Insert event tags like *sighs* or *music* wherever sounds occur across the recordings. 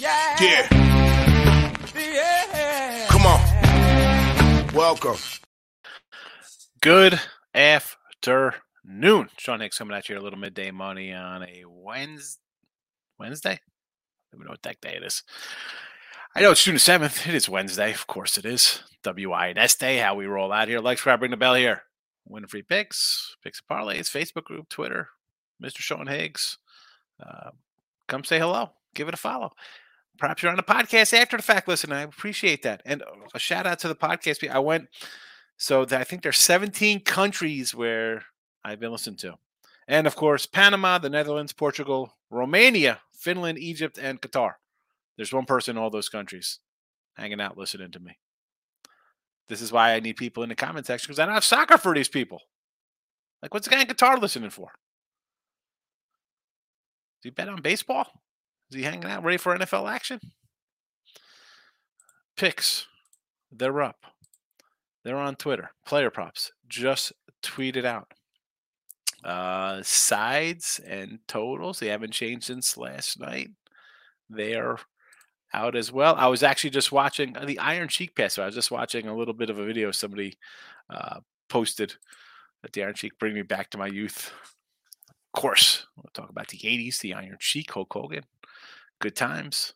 yeah. Yeah. Yeah. Come on. Welcome. Good afternoon. Sean Higgs coming at you a little midday money on a Wednesday. Wednesday? I don't even know what that day it is. I know it's June the 7th. It is Wednesday. Of course it is. WINS Day, how we roll out here. Like, subscribe, ring the bell here. Win free picks, picks and parlays, Facebook group, Twitter, Mr. Sean Higgs. Uh, come say hello. Give it a follow. Perhaps you're on a podcast after the fact. Listen, I appreciate that. And uh, a shout out to the podcast. I went, so that I think there's 17 countries where I've been listened to. And of course, Panama, the Netherlands, Portugal, Romania, Finland, Egypt, and Qatar. There's one person in all those countries hanging out listening to me. This is why I need people in the comment section because I don't have soccer for these people. Like, what's the guy in Qatar listening for? Does he bet on baseball? Is he hanging out ready for NFL action? Picks. They're up. They're on Twitter. Player props. Just tweeted out. Uh, sides and totals. They haven't changed since last night. They are out as well. I was actually just watching the Iron Sheik Pass. So I was just watching a little bit of a video somebody uh, posted that the Iron Sheik bring me back to my youth. Of course, we'll talk about the 80s, the Iron Sheik, Hulk Hogan. Good times.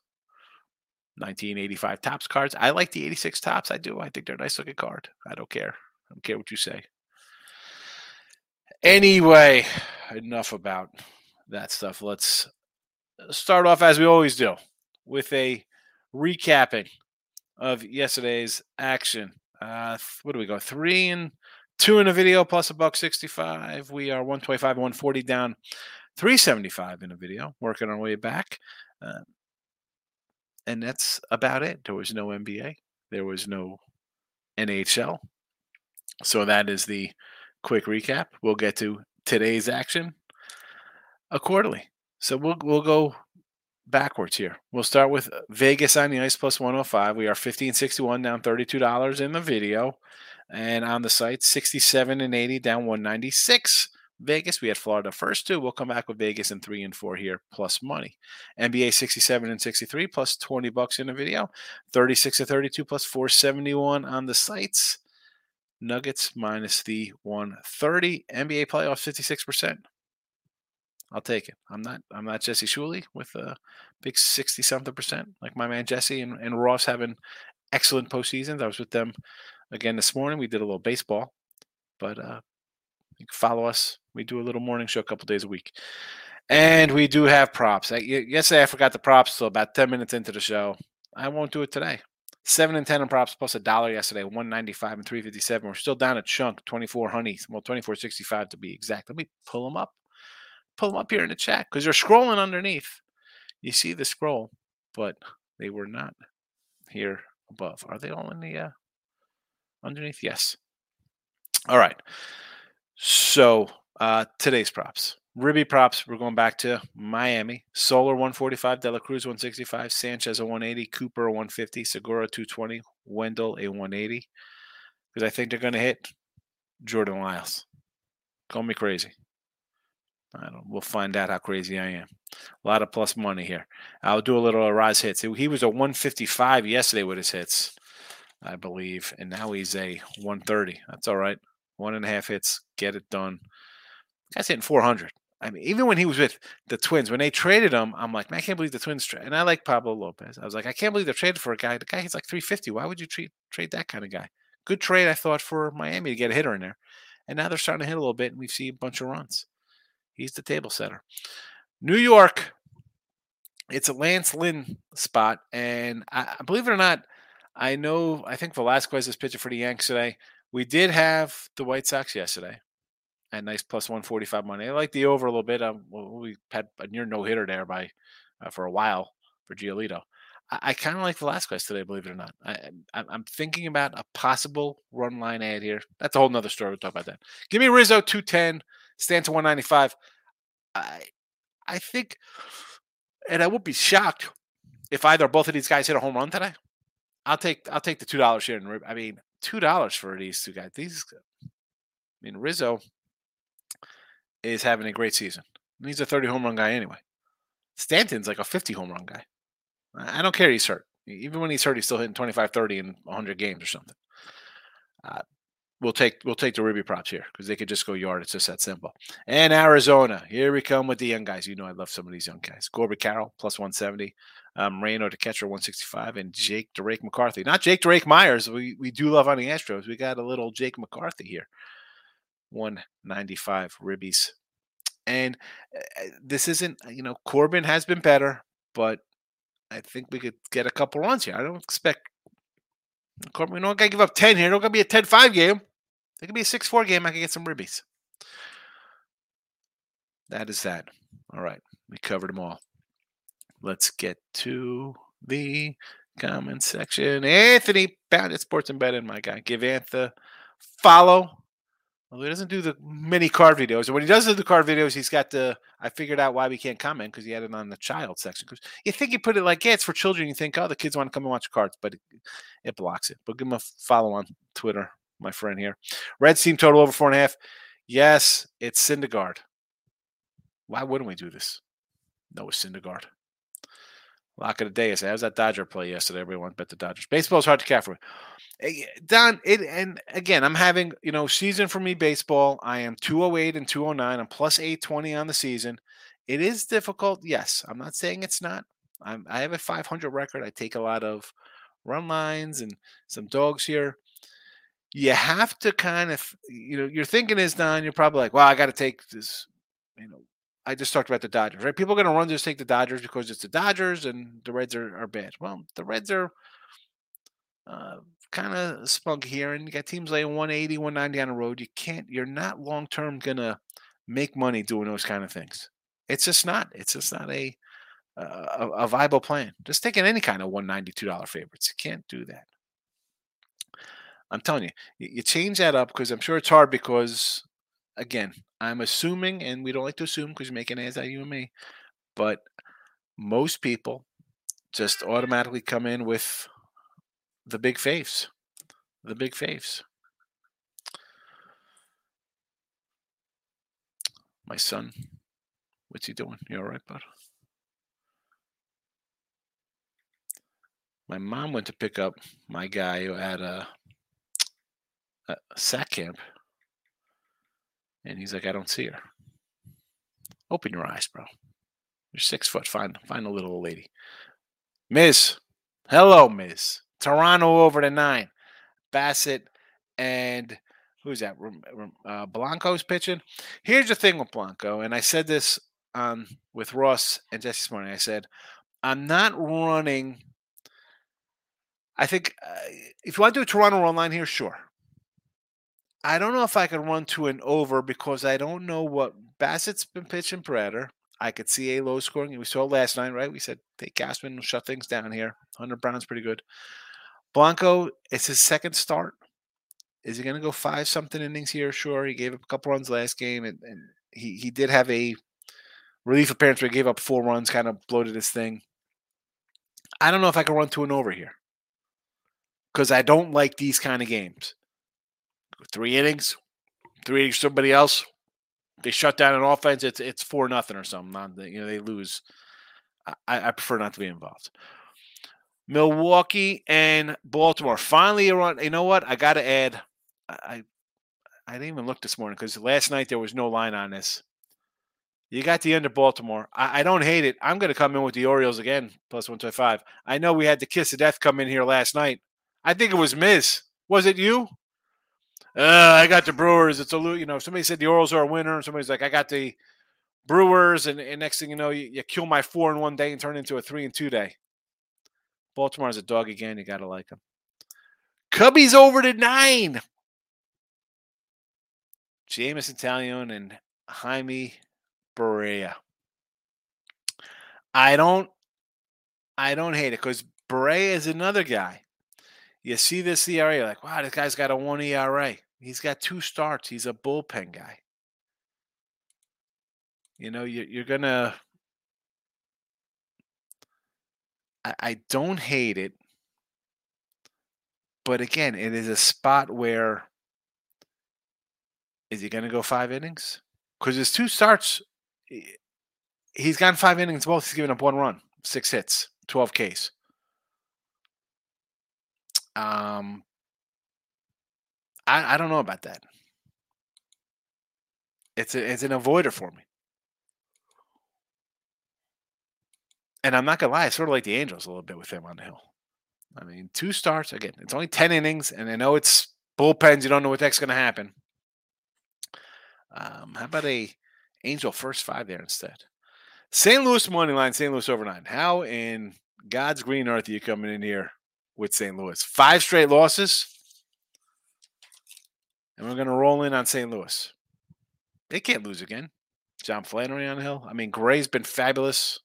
1985 Topps cards. I like the 86 Topps. I do. I think they're a nice looking card. I don't care. I don't care what you say. Anyway, enough about that stuff. Let's start off as we always do with a recapping of yesterday's action. Uh, what do we go? Three and two in a video plus a buck 65. We are 125, 140 down, 375 in a video, working our way back. Uh, and that's about it. There was no NBA, there was no NHL. So that is the quick recap. We'll get to today's action accordingly. So we'll we'll go backwards here. We'll start with Vegas on the ice plus 105. We are 1561 down $32 in the video. And on the site, 67 and 80 down 196. Vegas, we had Florida first two. We'll come back with Vegas and three and four here plus money. NBA 67 and 63 plus 20 bucks in the video. 36 to 32 plus 471 on the sites. Nuggets minus the 130. NBA playoffs 56%. I'll take it. I'm not I'm not Jesse Shuley with a big 60 something percent like my man Jesse and, and Ross having excellent postseasons. I was with them again this morning. We did a little baseball, but uh, follow us. We do a little morning show a couple days a week. And we do have props. I, yesterday I forgot the props, so about 10 minutes into the show. I won't do it today. Seven and ten on props plus a dollar yesterday, one ninety five and three fifty seven. We're still down a chunk, twenty four honeys, well twenty four sixty five to be exact. Let me pull them up, pull them up here in the chat because you're scrolling underneath. You see the scroll, but they were not here above. Are they all in the uh, underneath? Yes. All right. So uh, today's props. Ribby props, we're going back to Miami. Soler 145, Dela Cruz 165, Sanchez a 180, Cooper a 150, Segura 220, Wendle a 180. Because I think they're going to hit Jordan Lyles. Call me crazy. I don't. We'll find out how crazy I am. A lot of plus money here. I'll do a little Arraez hits. He was a 155 yesterday with his hits, I believe, and now he's a 130. That's all right. One and a half hits, get it done. Guy's hitting 400. I mean, even when he was with the Twins, when they traded him, I'm like, man, I can't believe the Twins. Tra-. And I like Pablo Lopez. I was like, I can't believe they traded for a guy. The guy hits like 350. Why would you treat, trade that kind of guy? Good trade, I thought, for Miami to get a hitter in there. And now they're starting to hit a little bit, and we see a bunch of runs. He's the table setter. New York, it's a Lance Lynn spot, and I, believe it or not, I know. I think Velasquez is pitching for the Yanks today. We did have the White Sox yesterday nice plus 145 money. I like the over a little bit. Um, we had a near no hitter there by uh, for a while for Giolito. I, I kind of like Velasquez today, believe it or not. I, am thinking about a possible run line ad here. That's a whole nother story. We'll talk about that. Give me Rizzo 210, Stanton 195. I I think, and I would be shocked if either both of these guys hit a home run today. I'll take I'll take the two dollars here. And I mean, two dollars for these two guys. These, I mean, Rizzo is having a great season. He's a 30 home run guy anyway. Stanton's like a 50 home run guy. I don't care he's hurt. Even when he's hurt, he's still hitting 25, 30 in 100 games or something. Uh, we'll take we'll take the Ruby props here because they could just go yard. It's just that simple. And Arizona, here we come with the young guys. You know I love some of these young guys. Corbin Carroll plus 170, um, Reno to catcher 165, and Jake Drake McCarthy. Not Jake Drake Meyers. We we do love on the Astros. We got a little Jake McCarthy here. 195 ribbies. And uh, this isn't, you know, Corbin has been better, but I think we could get a couple runs here. I don't expect Corbin. We don't got to give up 10 here. It don't got to be a 10 5 game. It could be a 6 4 game. I can get some ribbies. That is that. All right. We covered them all. Let's get to the comment section. Anthony Bandit Sports and Betting, my guy. Give Antha follow Although he doesn't do the many car videos, and when he does do the car videos, he's got the. I figured out why we can't comment because he had it on the child section. Because you think you put it like, yeah, it's for children. You think, oh, the kids want to come and watch cards, but it, it blocks it. But give him a follow on Twitter, my friend here. Red team total over four and a half. Yes, it's Syndergaard. Why wouldn't we do this? No, it's Syndergaard. Lock of the day is how's that Dodger play yesterday? Everyone bet the Dodgers. Baseball is hard to capture. Eh, Don, it and again, I'm having you know season for me baseball. I am 208 and 209. I'm plus 820 on the season. It is difficult. Yes, I'm not saying it's not. I'm, I have a 500 record. I take a lot of run lines and some dogs here. You have to kind of, you know, your thinking is Don. You're probably like, well, I got to take this. You know, I just talked about the Dodgers, right? People are going to run just take the Dodgers because it's the Dodgers and the Reds are, are bad. Well, the Reds are. Uh, kind of spunk here, and you got teams like 180, 190 on the road. You can't, you're not long term gonna make money doing those kind of things. It's just not. It's just not a a, a viable plan. Just taking any kind of 192 dollar favorites. You can't do that. I'm telling you, you change that up because I'm sure it's hard because again, I'm assuming, and we don't like to assume because you're making of you and me, but most people just automatically come in with the big faves. The big faves. My son, what's he doing? You all right, bud? My mom went to pick up my guy who had a, a sack camp, and he's like, "I don't see her." Open your eyes, bro. You're six foot. Find find a little old lady. Miss, hello, Miss. Toronto over to nine. Bassitt and who's that? Uh, Blanco's pitching. Here's the thing with Blanco, and I said this um, with Ross and Jesse this morning. I said, I'm not running. I think uh, if you want to do a Toronto run line here, sure. I don't know if I can run to an over because I don't know what Bassitt's been pitching Prater. I could see a low scoring. We saw last night, right? We said take Gausman, shut things down here. Hunter Brown's pretty good. Blanco, it's his second start. Is he going to go five something innings here? Sure. He gave up a couple runs last game, and, and he, he did have a relief appearance where he gave up four runs, kind of bloated his thing. I don't know if I can run to an over here because I don't like these kind of games. Three innings, three innings, somebody else. They shut down an offense. It's it's four nothing or something. Not, you know they lose. I, I prefer not to be involved. Milwaukee and Baltimore. Finally, around. You know what? I got to add. I I didn't even look this morning because last night there was no line on this. You got the end of Baltimore. I, I don't hate it. I'm going to come in with the Orioles again, plus 125. I know we had the kiss of death come in here last night. I think it was Miz. Was it you? Uh, I got the Brewers. It's a you know. Somebody said the Orioles are a winner, and somebody's like, I got the Brewers, and, and next thing you know, you, you kill my four in one day and turn into a three and two day. Baltimore's a dog again. You got to like them. Cubbies over to nine. Jameson Taillon and Jaime Barria. I don't I don't hate it because Barria is another guy. You see this ERA, like, wow, this guy's got a one ERA. He's got two starts. He's a bullpen guy. You know, you're, you're gonna I, I don't hate it, but again, it is a spot where is he going to go five innings? Because his two starts, he's gone five innings both. He's given up one run, six hits. 12 Ks. Um, I, I don't know about that. It's a, it's an avoider for me. And I'm not gonna lie, I sort of like the Angels a little bit with him on the hill. I mean, two starts again. It's only ten innings, and I know it's bullpens. You don't know what heck's gonna happen. Um, how about a Angel first five there instead? St. Louis money line, St. Louis over nine. How in God's green earth are you coming in here with St. Louis? Five straight losses, and we're gonna roll in on St. Louis. They can't lose again. John Flannery on the hill. I mean, Gray's been fabulous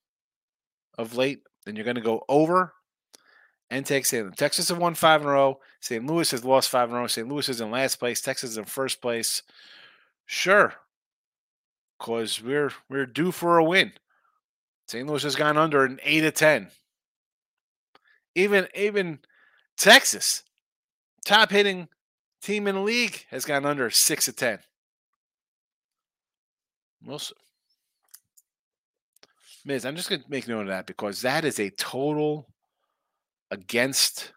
of late. Then you're going to go over and take St. Louis. Texas have won five in a row. St. Louis has lost five in a row. St. Louis is in last place. Texas is in first place. Sure, because we're we're due for a win. St. Louis has gone under an eight to ten. Even even Texas, top hitting team in the league, has gone under six to ten. We'll. Miz, I'm just going to make note of that because that is a total against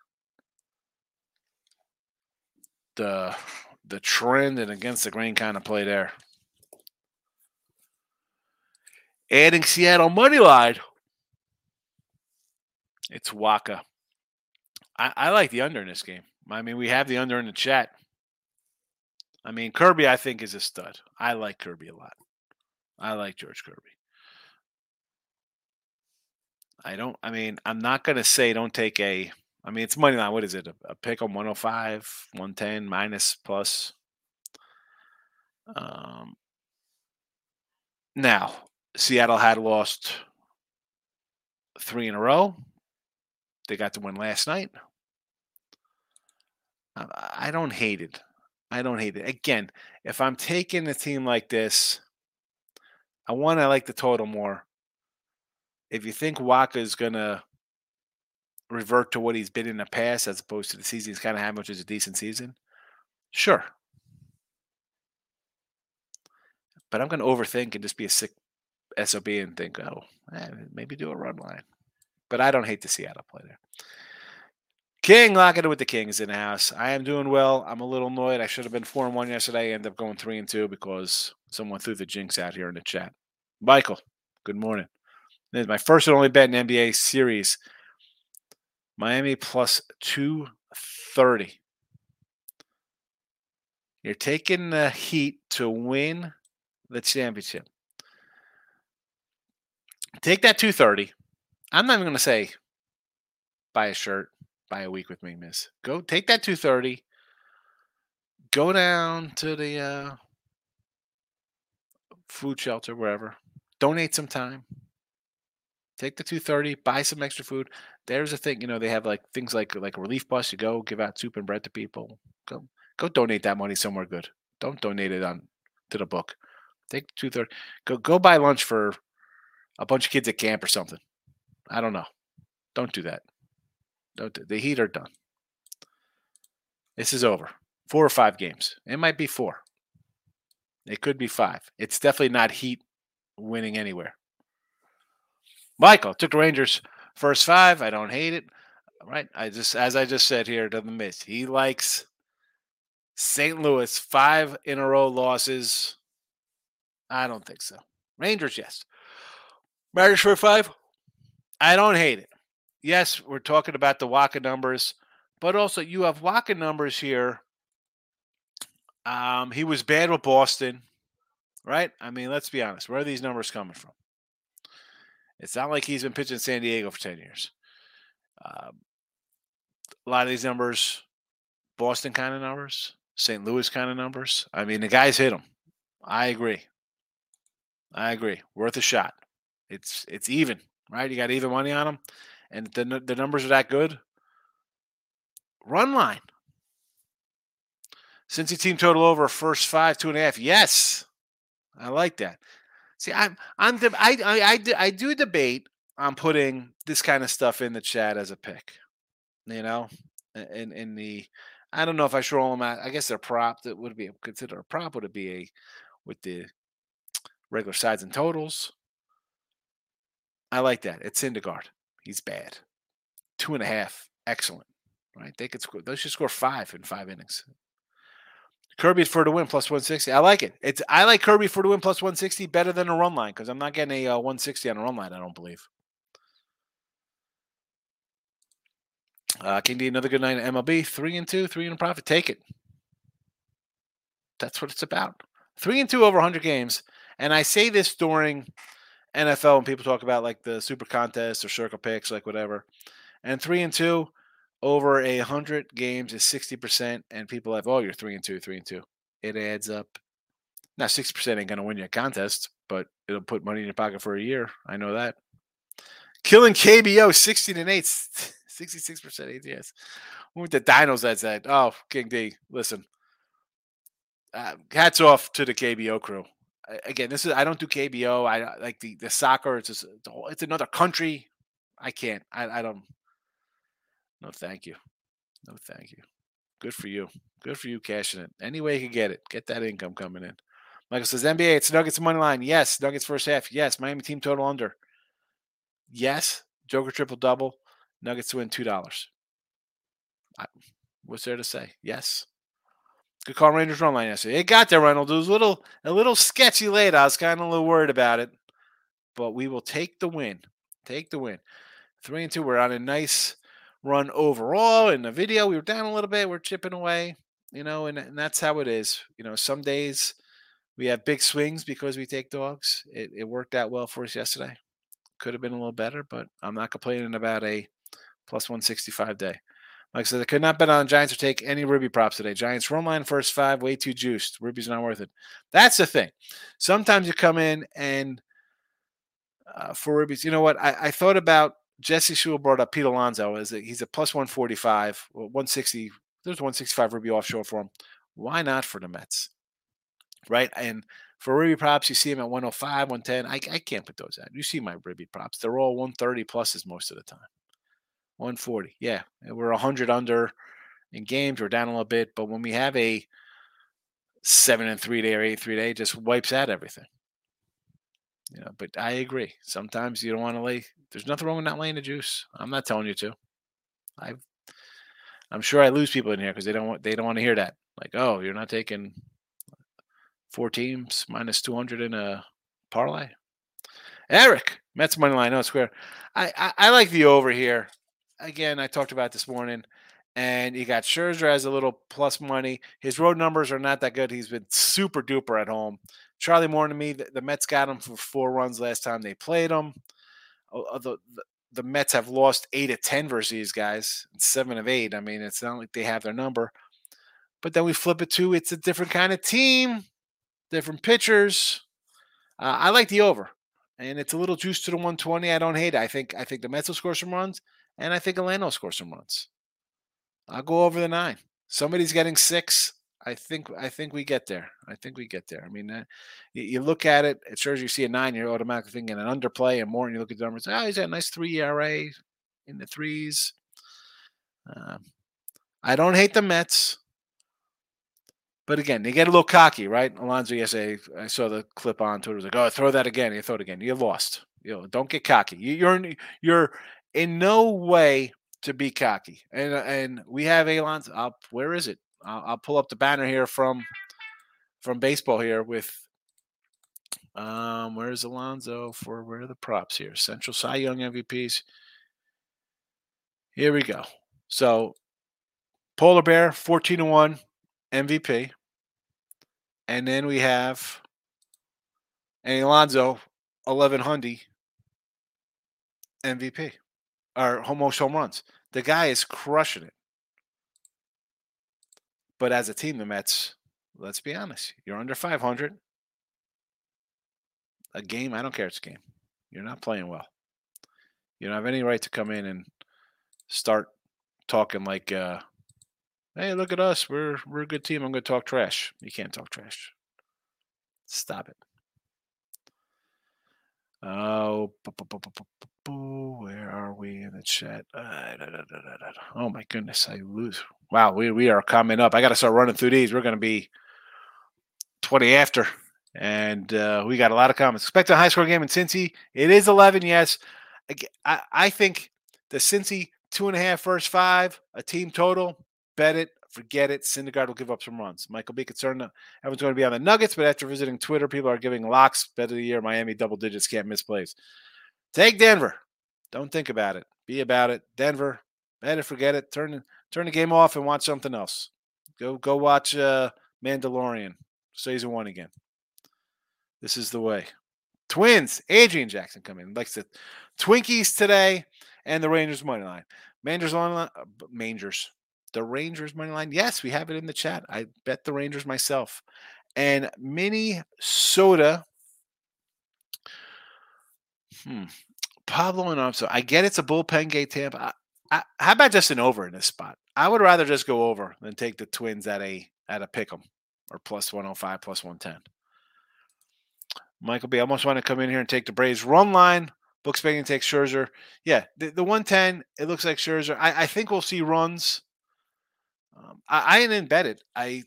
the the trend and against the grain kind of play there. Adding Seattle money line. It's Wacha. I, I like the under in this game. I mean, we have the under in the chat. I mean, Kirby, I think, is a stud. I like Kirby a lot. I like George Kirby. I don't. I mean, I'm not going to say don't take a. I mean, it's money line. What is it? A, a pick on 105, 110 minus plus. Um. Now, Seattle had lost three in a row. They got to win last night. I don't hate it. I don't hate it. Again, if I'm taking a team like this, I want to like the total more if you think Wacha is to revert to what he's been in the past as opposed to the season he's kind of had, which is a decent season, sure. But I'm to overthink and just be a sick SOB and think, oh, eh, maybe do a run line. But I don't hate the Seattle play there. King locking it with the Kings in the house. I am doing well. I'm a little annoyed. I should have been four and one yesterday. I end up going three and two because someone threw the jinx out here in the chat. Michael, good morning. This is my first and only bet in NBA series. Miami plus 230. You're taking the Heat to win the championship. Take that 230. I'm not even going to say buy a shirt, buy a week with me, miss. Go take that 230. Go down to the uh, food shelter, wherever. Donate some time. Take the 230, buy some extra food. There's a thing, you know, they have like things like like a relief bus. You go give out soup and bread to people. Go go donate that money somewhere good. Don't donate it on to the book. Take two thirty. Go go buy lunch for a bunch of kids at camp or something. I don't know. Don't do that. The Heat are done. This is over. Four or five games. It might be four. It could be five. It's definitely not Heat winning anywhere. Michael took the Rangers first five. I don't hate it. Right. I just, as I just said here to the miss, he likes St. Louis five in a row losses. I don't think so. Rangers, yes. Mariners for five. I don't hate it. Yes, we're talking about the Wacha numbers, but also you have Wacha numbers here. Um, he was bad with Boston, right? I mean, let's be honest. Where are these numbers coming from? It's not like he's been pitching San Diego for 10 years. Um, a lot of these numbers, Boston kind of numbers, St. Louis kind of numbers. I mean, the guys hit them. I agree. I agree. Worth a shot. It's it's even, right? You got even money on them, and the the numbers are that good. Run line. Cincy team total over first five, two and a half. Yes, I like that. See, I'm I'm I, I I I do debate on putting this kind of stuff in the chat as a pick. You know, in in the I don't know if I should roll them out. I guess they're prop. That would be considered a prop. Would it be a with the regular sides and totals? I like that. It's Syndergaard. He's bad. Two and a half, excellent. Right? They could score. They should score five in five innings. Kirby for the win plus 160. I like it. It's I like Kirby for the win plus 160 better than a run line because I'm not getting a uh, 160 on a run line. I don't believe. Uh, King another good night at MLB. Three and two, three and a profit. Take it. That's what it's about. Three and two over 100 games. And I say this during NFL when people talk about like the super contest or circle picks, like whatever. And three and two over a hundred games is 60%. And people have, oh, you're three and two, three and two. It adds up. Now, 60% ain't going to win you a contest, but it'll put money in your pocket for a year. I know that. Killing KBO 16 and 8, 66% ATS. With the dinos, that's that. Oh, King D, listen. Uh, hats off to the KBO crew. Again, this is I don't do KBO. I like the the soccer. It's just it's another country. I can't. I, I don't. No, thank you. No, thank you. Good for you. Good for you cashing it. Any way you can get it. Get that income coming in. Michael says NBA, it's Nuggets money line. Yes. Nuggets first half. Yes. Miami team total under. Yes. Joker triple double. Nuggets win two dollars. What's there to say? Yes. Good call Rangers run line yesterday. It got there, Reynolds. It was a little a little sketchy late. I was kind of a little worried about it. But we will take the win. Take the win. Three and two. We're on a nice run overall. In the video, we were down a little bit. We're chipping away, you know, and, and that's how it is. You know, some days we have big swings because we take dogs. It, it worked out well for us yesterday. Could have been a little better, but I'm not complaining about a plus 165 day. Like I said, I could not bet on Giants or take any Ruby props today. Giants run line first five, way too juiced. Ruby's not worth it. That's the thing. Sometimes you come in and uh, for Ruby's, you know what? I, I thought about Jesse Shule brought up Pete Alonso a, he's a plus 145, 160. There's 165 Ruby offshore for him. Why not for the Mets? Right. And for Ruby props, you see him at 105, 110. I, I can't put those out. You see my Ruby props. They're all 130 pluses most of the time. 140. Yeah. We're 100 under in games. We're down a little bit. But when we have a seven and three day or eight three day, just wipes out everything. You know, but I agree. Sometimes you don't want to lay. There's nothing wrong with not laying the juice. I'm not telling you to. I, I'm sure I lose people in here because they don't want they don't want to hear that. Like, oh, you're not taking four teams minus 200 in a parlay. Eric, Mets money line, no oh, square. I, I, I like the over here. Again, I talked about this morning, and you got Scherzer as a little plus money. His road numbers are not that good. He's been super duper at home. Charlie Morton to me, the, the, Mets got him for four runs last time they played him. The, the, Mets have lost eight of 10 versus these guys, seven of eight. I mean, it's not like they have their number. But then we flip it to it's a different kind of team, different pitchers. Uh, I like the over, and it's a little juice to the 120. I don't hate it. I think I think the Mets will score some runs, and I think Atlanta will score some runs. I'll go over the nine. Somebody's getting six. I think I think we get there. I think we get there. I mean, uh, you, you, look at it. It shows you see a nine. You're automatically thinking an underplay, and more. And you look at the numbers. Oh, he's got a nice three ERA in the threes. Uh, I don't hate the Mets, but again, they get a little cocky, right? Alonso yesterday, I saw the clip on Twitter. Was like, "Oh, throw that again." You throw it again. You lost. You know, don't get cocky. You, you're in, you're in no way to be cocky. And and we have Alonso. Up. Where is it? I'll, I'll pull up the banner here from from baseball here with um where's Alonso for where are the props here? Central Cy Young MVPs. Here we go. So Polar Bear 14 to 1 MVP. And then we have and Alonso 11 Hundy MVP or most home runs. The guy is crushing it. But as a team, the Mets, let's be honest, you're under 500. A game, I don't care. It's a game. You're not playing well. You don't have any right to come in and start talking like, uh, "Hey, look at us. We're we're a good team. I'm going to talk trash." You can't talk trash. Stop it. Oh, where are we in the chat? Uh, oh my goodness, I lose. Wow, we, we are coming up. I got to start running through these. We're going to be 20 after, and uh, we got a lot of comments. Expect a high score game in Cincy. It is 11, yes. I, I think the Cincy two and a half first five, a team total. Bet it. Forget it. Syndergaard will give up some runs. Michael B. concerned everyone's going to be on the Nuggets, but after visiting Twitter, people are giving locks bet of the year. Miami double digits can't miss plays. Take Denver. Don't think about it. Be about it. Denver. Bet it. Forget it. Turn turn the game off and watch something else. Go go watch uh, Mandalorian season one again. This is the way. Twins. Adrian Jackson come in. Likes the Twinkies today and the Rangers money line. Mangers on uh, Mangers. The Rangers money line. Yes, we have it in the chat. I bet the Rangers myself. And Minnesota. Hmm. Pablo and Armstrong. I get it's a bullpen gate Tampa. I, I, how about just an over in this spot? I would rather just go over than take the Twins at a at a pick 'em or plus 105, plus 110. Michael B. I almost want to come in here and take the Braves run line. Book takes Scherzer. Yeah, the, the 110, it looks like Scherzer. I, I think we'll see runs. Um, I, I ain't embedded. I,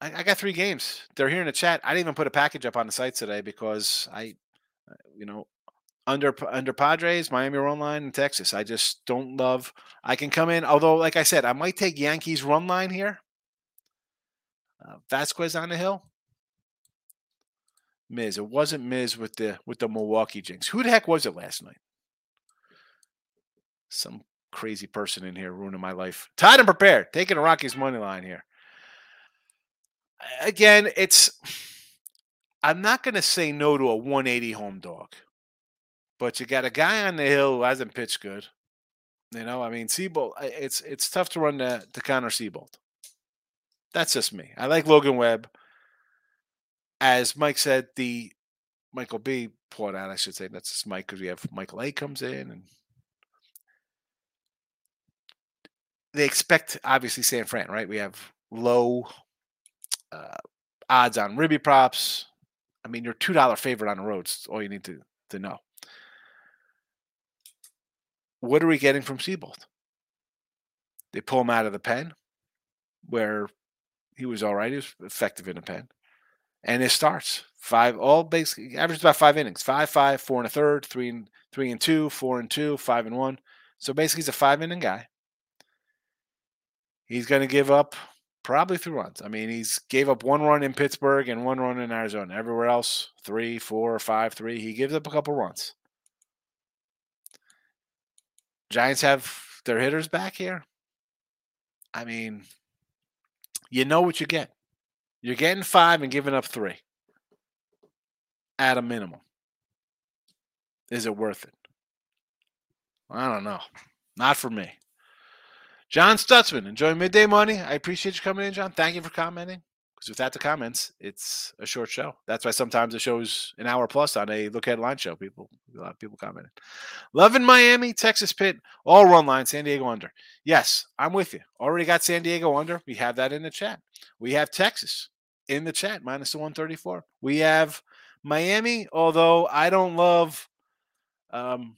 I I got three games. They're here in the chat. I didn't even put a package up on the site today because I, uh, you know, under under Padres, Miami run line, and Texas. I just don't love. I can come in, although, like I said, I might take Yankees run line here. Uh, Vasquez on the hill. Miz. It wasn't Miz with the with the Milwaukee Jinx. Who the heck was it last night? Some crazy person in here ruining my life. Tied and prepared, taking a Rockies money line here. Again, it's. I'm not going to say no to a 180 home dog, but you got a guy on the hill who hasn't pitched good. You know, I mean, Seabold. It's it's tough to run to, to counter Seabold. That's just me. I like Logan Webb as Mike said, the Michael B point out, I should say, that's just Mike because we have Michael A comes in and they expect obviously San Fran, right? We have low uh, odds on Ribby props. I mean, you're two dollar favorite on the roads. All you need to to know. What are we getting from Seabold? They pull him out of the pen, where he was all right. He was effective in the pen and it starts five all basically averages about five innings five five four and a third three and three and two four and two five and one so basically he's a five inning guy he's going to give up probably three runs i mean he's gave up one run in pittsburgh and one run in arizona everywhere else three four five three he gives up a couple runs giants have their hitters back here i mean you know what you get you're getting five and giving up three at a minimum. Is it worth it? I don't know. Not for me. John Stutzman, enjoying midday money. I appreciate you coming in, John. Thank you for commenting. Because without the comments, it's a short show. That's why sometimes the show's an hour plus on a look headline show. People, a lot of people commenting. Love in Miami, Texas Pit, all run line, San Diego under. Yes, I'm with you. Already got San Diego under. We have that in the chat. We have Texas in the chat, minus the 134. We have Miami, although I don't love um,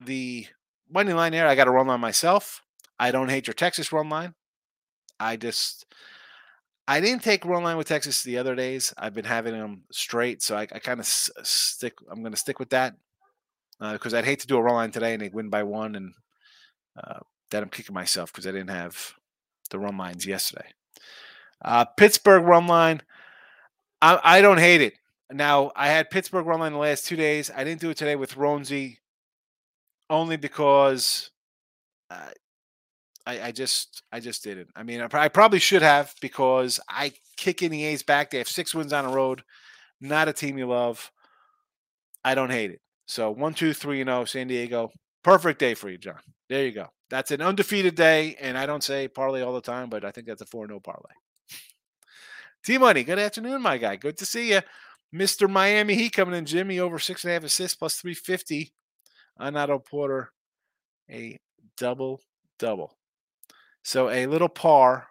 the money line there. I got to run line myself. I don't hate your Texas run line. I just, I didn't take run line with Texas the other days. I've been having them straight, so I, I kind of s- stick. I'm going to stick with that because uh, I'd hate to do a run line today and they win by one, and uh, that I'm kicking myself because I didn't have the run lines yesterday. Uh, Pittsburgh run line. I, I, don't hate it. Now I had Pittsburgh run line the last two days. I didn't do it today with Ronzi, only because uh, I, I, just I just didn't. I mean, I, I, probably should have because I kick in the A's back. They have six wins on the road. Not a team you love. I don't hate it. So one, two, three, you oh, know, San Diego. Perfect day for you, John. There you go. That's an undefeated day, and I don't say parlay all the time, but I think that's a 4 0 parlay. T Money, good afternoon, my guy. Good to see you. Mr. Miami Heat coming in. Jimmy over six and a half assists plus 350 on Otto Porter. A double double. So a little par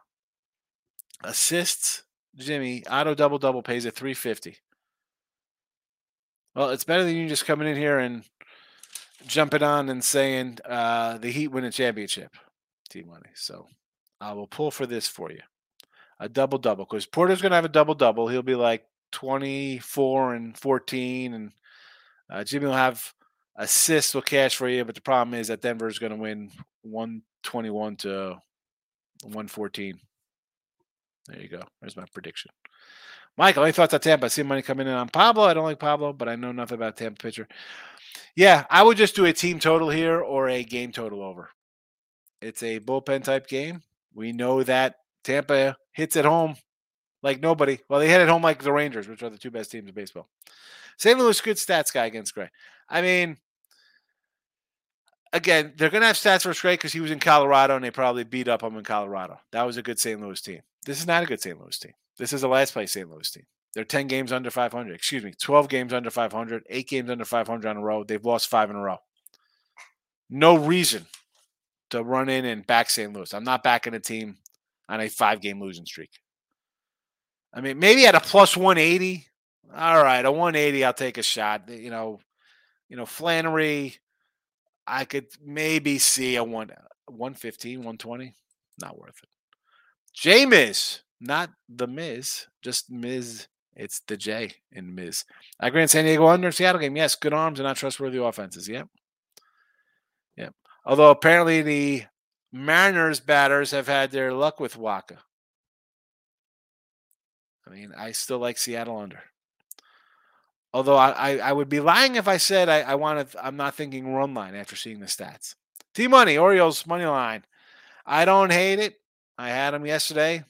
assists Jimmy. Auto double double pays at 350. Well, it's better than you just coming in here and jumping on and saying uh, the Heat win a championship. T Money. So I will pull for this for you a double double because Porter's going to have a double double. He'll be like 24 and 14, and uh, Jimmy will have Assists will cash for you, but the problem is that Denver is going to win 121 to 114. There you go. There's my prediction. Michael, any thoughts on Tampa? I see money coming in on Pablo. I don't like Pablo, but I know nothing about Tampa pitcher. Yeah, I would just do a team total here or a game total over. It's a bullpen type game. We know that Tampa hits at home like nobody. Well, they hit at home like the Rangers, which are the two best teams in baseball. St. Louis, good stats guy against Gray. I mean, again, they're going to have stats for Gray because he was in Colorado and they probably beat up him in Colorado. That was a good St. Louis team. This is not a good St. Louis team. This is the last place St. Louis team. They're 10 games under 500. Excuse me, 12 games under 500, eight games under 500 on a row. They've lost five in a row. No reason to run in and back St. Louis. I'm not backing a team on a five game losing streak. I mean, maybe at a plus 180. All right, a 180, I'll take a shot. You know, you know, Flaherty, I could maybe see a one uh, 115, 120. Not worth it. Jameis, not the Miz, just Miz. It's the J in Miz. I grant San Diego under Seattle game. Yes, good arms and not trustworthy offenses. Yep. Yep. Although apparently the Mariners batters have had their luck with Wacha. I mean, I still like Seattle under. Although I, I, I would be lying if I said I, I wanted I'm not thinking run line after seeing the stats. T money, Orioles money line. I don't hate it. I had them yesterday.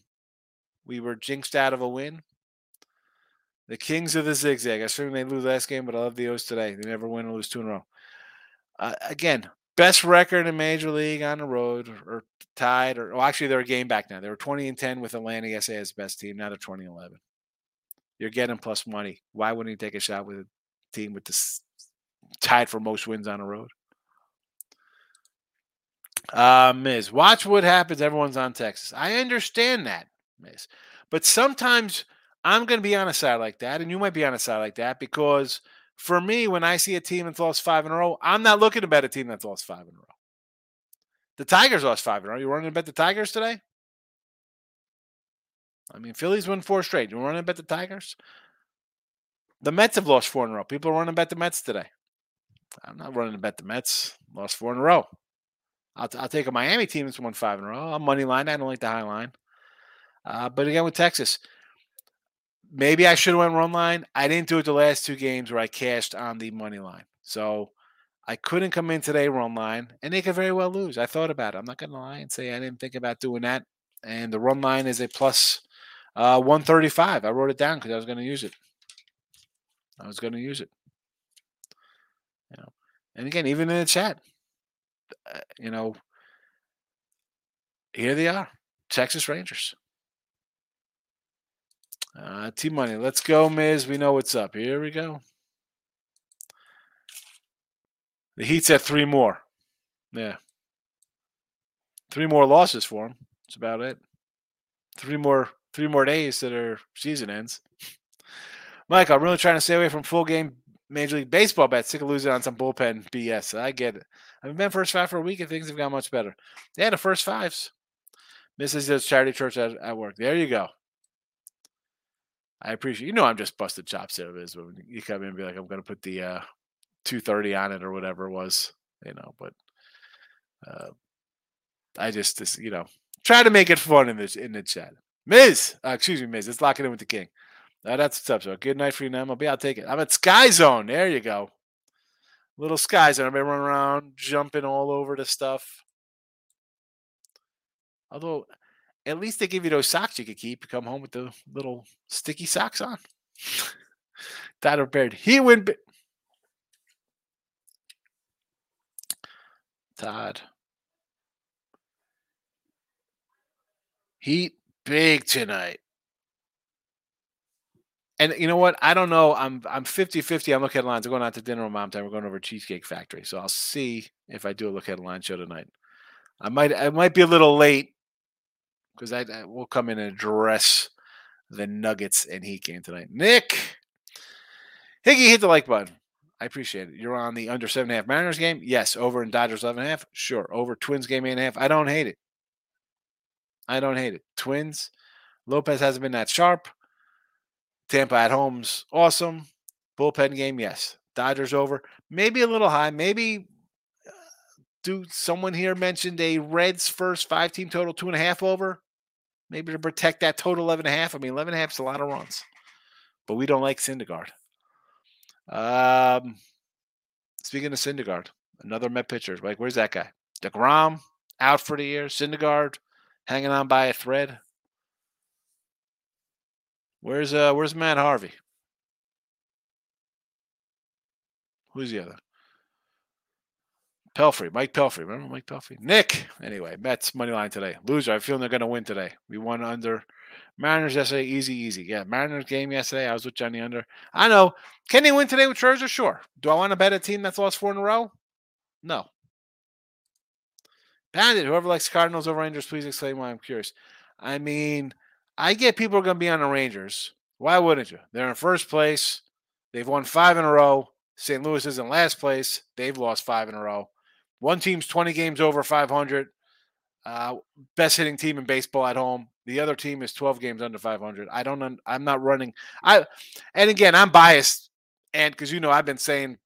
We were jinxed out of a win. The Kings of the Zigzag. I assume they lose last game, but I love the O's today. They never win or lose two in a row. Uh, again, best record in Major League on the road or tied, or well, actually, they're a game back now. They were 20 and 10 with Atlanta yesterday as best team. Now they're 20 and 11. You're getting plus money. Why wouldn't you take a shot with a team with this tied for most wins on the road? Uh, Miz, watch what happens. Everyone's on Texas. I understand that, Miz. But sometimes I'm going to be on a side like that, and you might be on a side like that because for me, when I see a team that's lost five in a row, I'm not looking to bet a team that's lost five in a row. The Tigers lost five in a row. You running to bet the Tigers today? I mean, Phillies won four straight. You running to bet the Tigers? The Mets have lost four in a row. People are running to bet the Mets today. I'm not running to bet the Mets. Lost four in a row. I'll, t- I'll take a Miami team that's won five in a row. I'm money line. I don't like the high line. Uh, but again, with Texas, maybe I should have went run line. I didn't do it the last two games where I cashed on the money line. So I couldn't come in today run line, and they could very well lose. I thought about it. I'm not going to lie and say I didn't think about doing that. And the run line is a plus uh, 135. I wrote it down because I was going to use it. I was going to use it. You know, and again, even in the chat, uh, you know, here they are, Texas Rangers. Uh, T Money, let's go, Miz. We know what's up. Here we go. The Heat's at three more. Yeah. Three more losses for them. That's about it. Three more three more days to their season ends. Mike, I'm really trying to stay away from full game Major League Baseball bets. Sick of losing on some bullpen BS. I get it. I've been first five for a week and things have got much better. Yeah, the first fives. Mrs. does charity church at, at work. There you go. I appreciate you know I'm just busted chops there is when you come in and be like, I'm gonna put the uh 230 on it or whatever it was, you know, but uh I just, just you know try to make it fun in the in the chat. Miz, uh, excuse me, Miz. Let's lock it in with the king. Uh, that's what's up. So good night for you MLB. I'll take it. I'm at Sky Zone. There you go. Little Sky Zone. Been running around, jumping all over the stuff. Although, at least they give you those socks you could keep. Come home with the little sticky socks on. *laughs* Tyler Baird. He win. Todd. Heat big tonight. And you know what? I don't know. I'm I'm 50-50 I'm looking at lines. I'm going out to dinner with mom time. We're going over Cheesecake Factory. So I'll see if I do a look at a line show tonight. I might I might be a little late because I, I will come in and address the Nuggets and Heat game tonight. Nick Higgy hit the like button. I appreciate it. You're on the under seven and a half Mariners game. Yes. Over in Dodgers eleven and a half. Sure. Over Twins game eight and a half. I don't hate it. I don't hate it. Twins. Lopez hasn't been that sharp. Tampa at home's awesome. Bullpen game, yes. Dodgers over. Maybe a little high. Maybe uh, do someone here mentioned a Reds first five team total two and a half over? Maybe to protect that total 11 and a half. I mean, 11 and a half is a lot of runs, but we don't like Syndergaard. Um, speaking of Syndergaard, another Met pitcher. Like, where's that guy? DeGrom out for the year. Syndergaard hanging on by a thread. Where's uh where's Matt Harvey? Who's the other? Pelfrey, Mike Pelfrey. Remember Mike Pelfrey? Nick. Anyway, Mets money line today. Loser. I feel they're gonna win today. We won under Mariners yesterday. Easy, easy. Yeah, Mariners game yesterday. I was with Johnny under. I know. Can they win today with Scherzer? Sure. Do I want to bet a team that's lost four in a row? No. Bandit. Whoever likes Cardinals over Rangers, please explain why. I'm curious. I mean, I get people are going to be on the Rangers. Why wouldn't you? They're in first place. They've won five in a row. St. Louis is in last place. They've lost five in a row. One team's 20 games over 500. Uh, best hitting team in baseball at home. The other team is 12 games under 500. I don't. I'm not running. I, and again, I'm biased, and because you know I've been saying,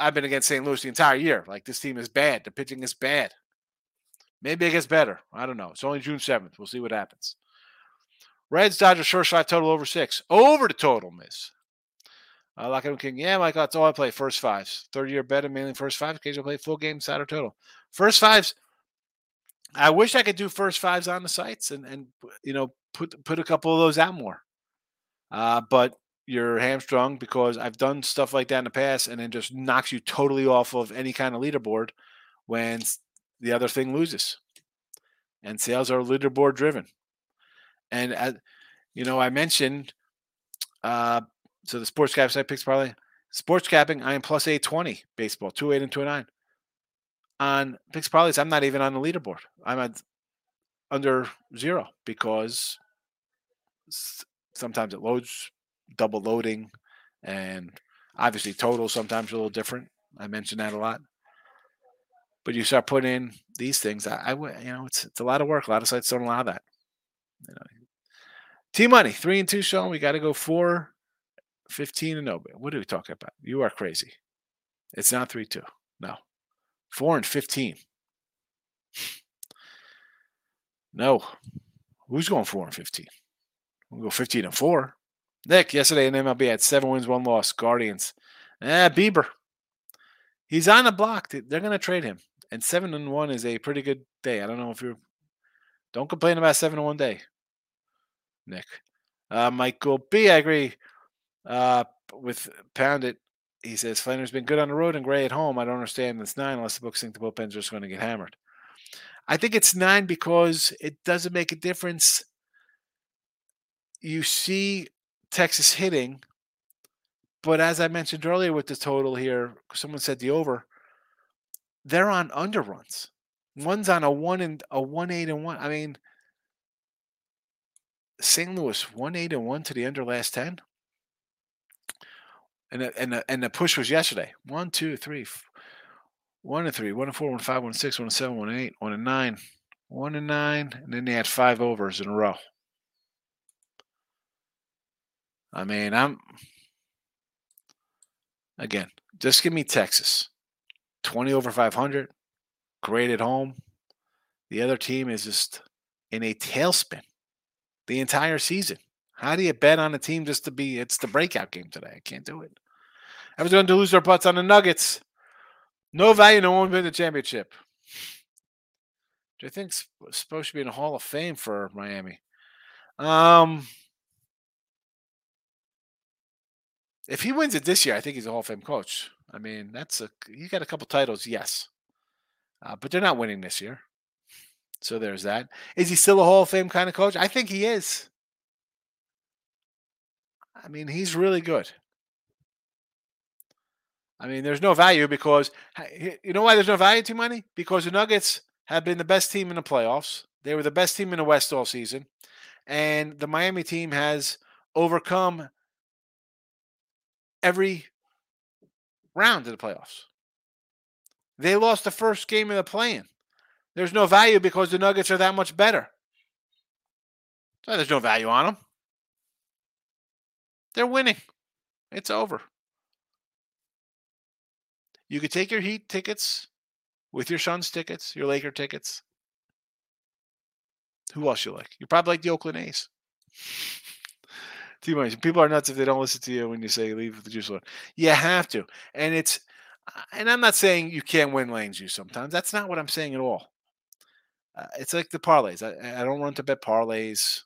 I've been against St. Louis the entire year. Like this team is bad. The pitching is bad. Maybe it gets better. I don't know. It's only June 7th. We'll see what happens. Reds, Dodgers, short shot total over six. Over the total, miss. Uh, Lock King. Yeah, Michael, that's all I play. First fives. Third year bet, mainly first fives. Occasionally play full game, side or total. First fives. I wish I could do first fives on the sites and, and you know, put put a couple of those out more. Uh, but you're hamstrung because I've done stuff like that in the past and then just knocks you totally off of any kind of leaderboard when the other thing loses. And sales are leaderboard driven. And you know, I mentioned uh, so the sports cap site picks probably sports capping. I am plus eight twenty baseball two eight and two nine. On picks parlays, I'm not even on the leaderboard. I'm at under zero because sometimes it loads double loading, and obviously total sometimes a little different. I mentioned that a lot. But you start putting in these things, I, I you know, it's it's a lot of work. A lot of sites don't allow that. You know, T money, three and two, Sean. We got to go four, 15 and no. What are we talking about? You are crazy. It's not three, two. No. Four and 15. No. Who's going four and 15? We'll go 15 and four. Nick, yesterday in MLB had seven wins, one loss. Guardians. Eh, Bieber. He's on the block. They're going to trade him. And seven and one is a pretty good day. I don't know if you're. Don't complain about seven and one day. Nick. Uh, Michael B. I agree uh, with Poundit. He says Flaherty's been good on the road and Gray at home. I don't understand this nine unless the books think the bullpens just going to get hammered. I think it's nine because it doesn't make a difference. You see Texas hitting, but as I mentioned earlier with the total here, someone said the over. They're on underruns. One's on a one and a one eight and one. I mean, St. Louis one eight and one to the under last ten, and the, and and the push was yesterday. One, two, three, one and three, one and four, one and five, one and six, one and seven, one and eight, one and nine, one and nine, and then they had five overs in a row. I mean, I'm again, just give me Texas. 20 over 500, great at home. The other team is just in a tailspin the entire season. How do you bet on a team just to be? It's the breakout game today. I can't do it. Everyone's going to lose their butts on the Nuggets. No value, no one win the championship. Which I think's supposed to be in the Hall of Fame for Miami. Um, if he wins it this year, I think he's a Hall of Fame coach. I mean, that's a he got a couple titles, yes, uh, but they're not winning this year. So there's that. Is he still a Hall of Fame kind of coach? I think he is. I mean, he's really good. I mean, there's no value because you know why there's no value to money? Because the Nuggets have been the best team in the playoffs. They were the best team in the West all season. And the Miami team has overcome every round of the playoffs. They lost the first game of the play-in. There's no value because the Nuggets are that much better. So there's no value on them. They're winning. It's over. You could take your Heat tickets with your Suns tickets, your Laker tickets. Who else you like? You probably like the Oakland A's. *laughs* Too much. People are nuts if they don't listen to you when you say leave the juice alone. You have to, and it's. And I'm not saying you can't win lane juice sometimes. That's not what I'm saying at all. Uh, it's like the parlays. I, I don't run to bet parlays.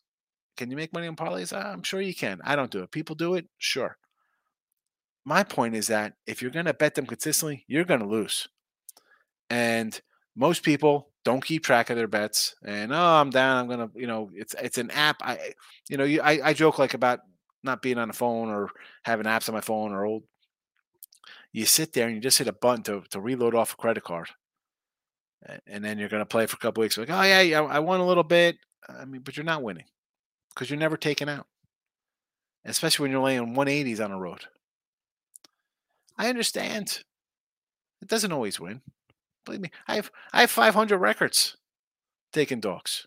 Can you make money on parlays? I'm sure you can. I don't do it. People do it, sure. My point is that if you're going to bet them consistently, you're going to lose. And most people don't keep track of their bets. And oh, I'm down. I'm gonna, you know, it's it's an app. I, you know, you, I, I joke like about not being on a phone or having apps on my phone or old. You sit there and you just hit a button to to reload off a credit card, and then you're gonna play for a couple weeks. Like, oh yeah, I won a little bit. I mean, but you're not winning because you're never taken out, especially when you're laying 180s on a road. I understand. It doesn't always win. Believe me, I have I have 500 records taking dogs,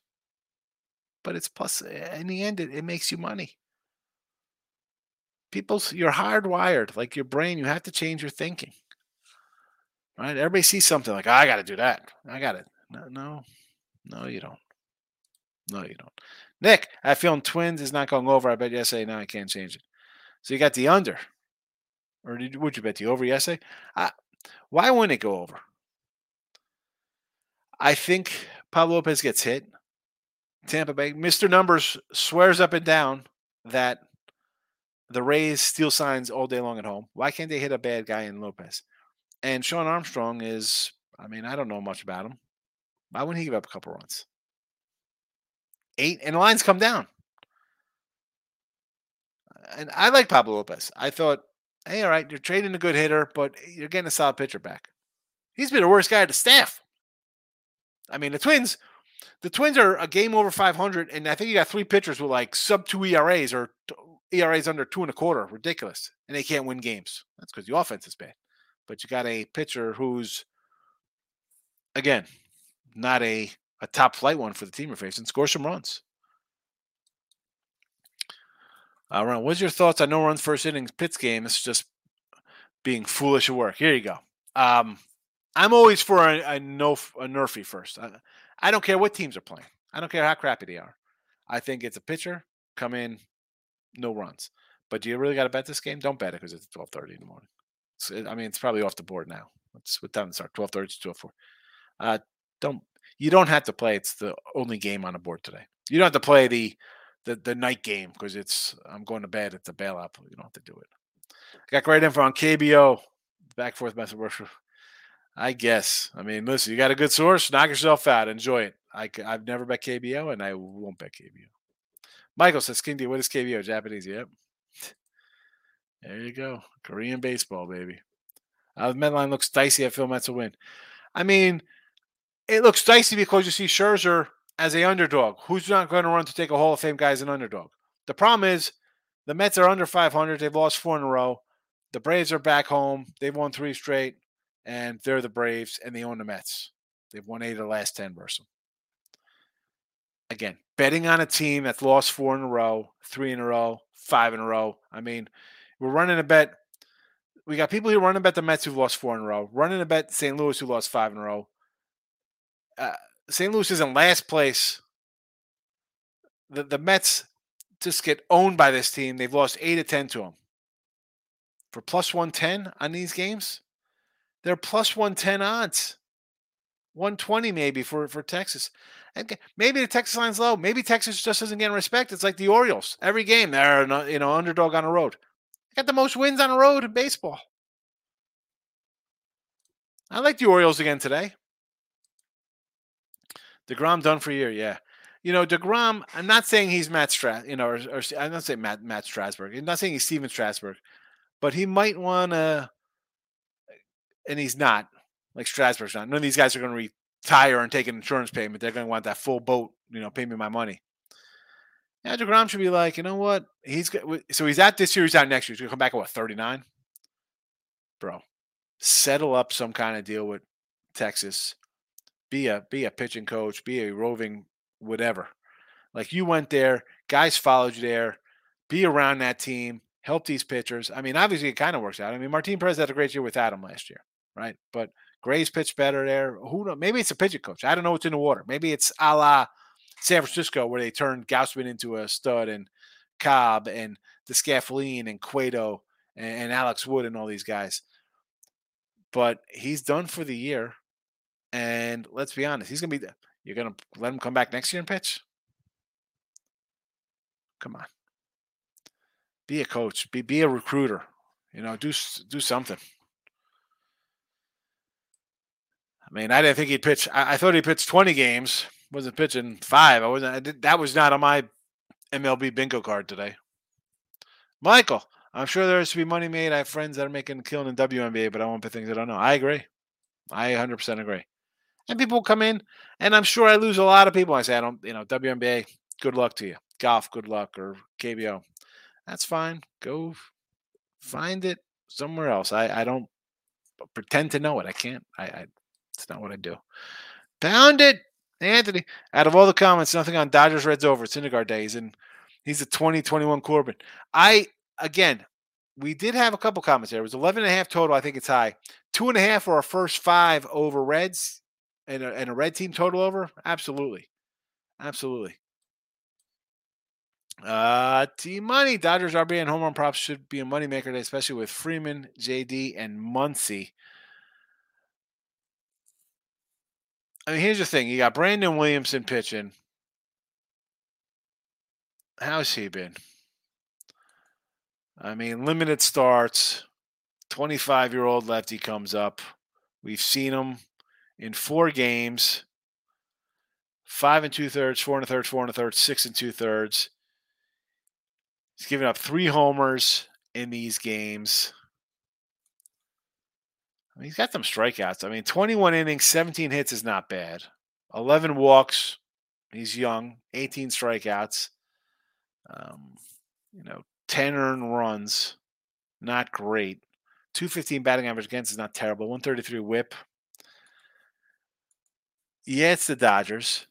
but it's plus in the end it, it makes you money. People's you're hardwired like your brain. You have to change your thinking. Right? Everybody sees something like oh, I got to do that. I got it. No, no, no, you don't. No, you don't. Nick, I feel Twins is not going over. I bet yesterday. Now I can't change it. So you got the under, or did would you bet the over yesterday? Uh, why wouldn't it go over? I think Pablo Lopez gets hit. Tampa Bay, Mr. Numbers swears up and down that the Rays steal signs all day long at home. Why can't they hit a bad guy in Lopez? And Shawn Armstrong is, I mean, I don't know much about him. Why wouldn't he give up a couple runs? Eight, and the lines come down. And I like Pablo Lopez. I thought, hey, all right, you're trading a good hitter, but you're getting a solid pitcher back. He's been the worst guy at the staff. I mean, the Twins, the Twins are a game over 500, and I think you got three pitchers with like sub two ERAs or ERAs under two and a quarter. Ridiculous. And they can't win games. That's because the offense is bad. But you got a pitcher who's, again, not a, a top flight one for the team you're facing. Score some runs. Uh, Ron, what's your thoughts on no runs first innings Pitts game? It's just being foolish at work. Here you go. Um, I'm always for a, a no a nerfy first. I, I don't care what teams are playing. I don't care how crappy they are. I think it's a pitcher come in, no runs. But do you really got to bet this game? Don't bet it because it's twelve thirty in the morning. I mean, it's probably off the board now. It's what time? Twelve thirty to twelve four. Uh, don't you don't have to play. It's the only game on the board today. You don't have to play the the, the night game because it's I'm going to bed. It's a bailout. You don't have to do it. I got great info on KBO. Back forth message I guess. I mean, listen, you got a good source, knock yourself out, enjoy it. I, I've never bet KBO, and I won't bet KBO. Michael says, King D, what is KBO? Japanese. Yep. There you go. Korean baseball, baby. Uh, the Medline looks dicey. I feel Mets will win. I mean, it looks dicey because you see Scherzer as a underdog. Who's not going to run to take a Hall of Fame guy as an underdog? The problem is the Mets are under 500. They've lost four in a row. The Braves are back home. They've won three straight and they're the Braves, and they own the Mets. They've won eight of the last 10 versus them. Again, betting on a team that's lost four in a row, three in a row, five in a row. I mean, we're running a bet. We got people who running a bet the Mets who've lost four in a row, running a bet St. Louis who lost five in a row. Uh, St. Louis is in last place. The, the Mets just get owned by this team. They've lost eight of 10 to them. For plus 110 on these games, they're plus 110 odds. 120 maybe for, for Texas. And maybe the Texas line's low. Maybe Texas just isn't getting respect. It's like the Orioles. Every game they're uh, you know underdog on the road. They got the most wins on the road in baseball. I like the Orioles again today. DeGrom done for a year, yeah. You know, DeGrom, I'm not saying he's Matt Stras, you know, or, or I'm not saying Matt Matt Strasburg. I'm not saying he's Stephen Strasburg, but he might want to and he's not like Strasburg's not. None of these guys are going to retire and take an insurance payment. They're going to want that full boat. You know, pay me my money. Yeah, Degrom should be like, you know what? He's so he's at this year. He's out next year. He's going to come back at what thirty nine, bro. Settle up some kind of deal with Texas. Be a be a pitching coach. Be a roving whatever. Like you went there, guys followed you there. Be around that team help these pitchers. I mean, obviously it kind of works out. I mean, Martin Perez had a great year with Adam last year. Right? But Gray's pitched better there. Who knows? Maybe it's a pitching coach. I don't know what's in the water. Maybe it's a la San Francisco where they turned Gausman into a stud and Cobb and the Desclafani and Cueto and, and Alex Wood and all these guys. But he's done for the year. And let's be honest, he's gonna be you're gonna let him come back next year and pitch? Come on. Be a coach. Be be a recruiter. You know, do do something. I mean, I didn't think he'd pitch. I, I thought he pitched 20 games. Wasn't pitching five. I wasn't. I did, that was not on my MLB bingo card today. Michael, I'm sure there has to be money made. I have friends that are making killing in WNBA, but I won't put things I don't know. I agree. I 100% agree. And people come in, and I'm sure I lose a lot of people. I say, I don't, you know, WNBA, good luck to you. Golf, good luck, or KBO. That's fine. Go find it somewhere else. I, I don't pretend to know it. I can't. I, I it's not what I do. Pound it, Anthony. Out of all the comments, nothing on Dodgers Reds over Syndergaard days, and he's a 2021 Corbin. I again, we did have a couple comments there. It was 11 and a half total. I think it's high. Two and a half for our first five over Reds and a, and a red team total over. Absolutely, absolutely. Uh, team money. Dodgers RBI and home run props should be a moneymaker today, especially with Freeman, JD, and Muncy. I mean, here's the thing: you got Brandon Williamson pitching. How's he been? I mean, limited starts. 25 year old lefty comes up. We've seen him in four games five and two thirds, four and a third, four and a third, six and two thirds. He's given up three homers in these games. I mean, he's got some strikeouts. I mean, 21 innings, 17 hits is not bad. 11 walks. He's young. 18 strikeouts. Um, you know, 10 earned runs. Not great. 215 batting average against is not terrible. 133 whip. Yeah, it's the Dodgers.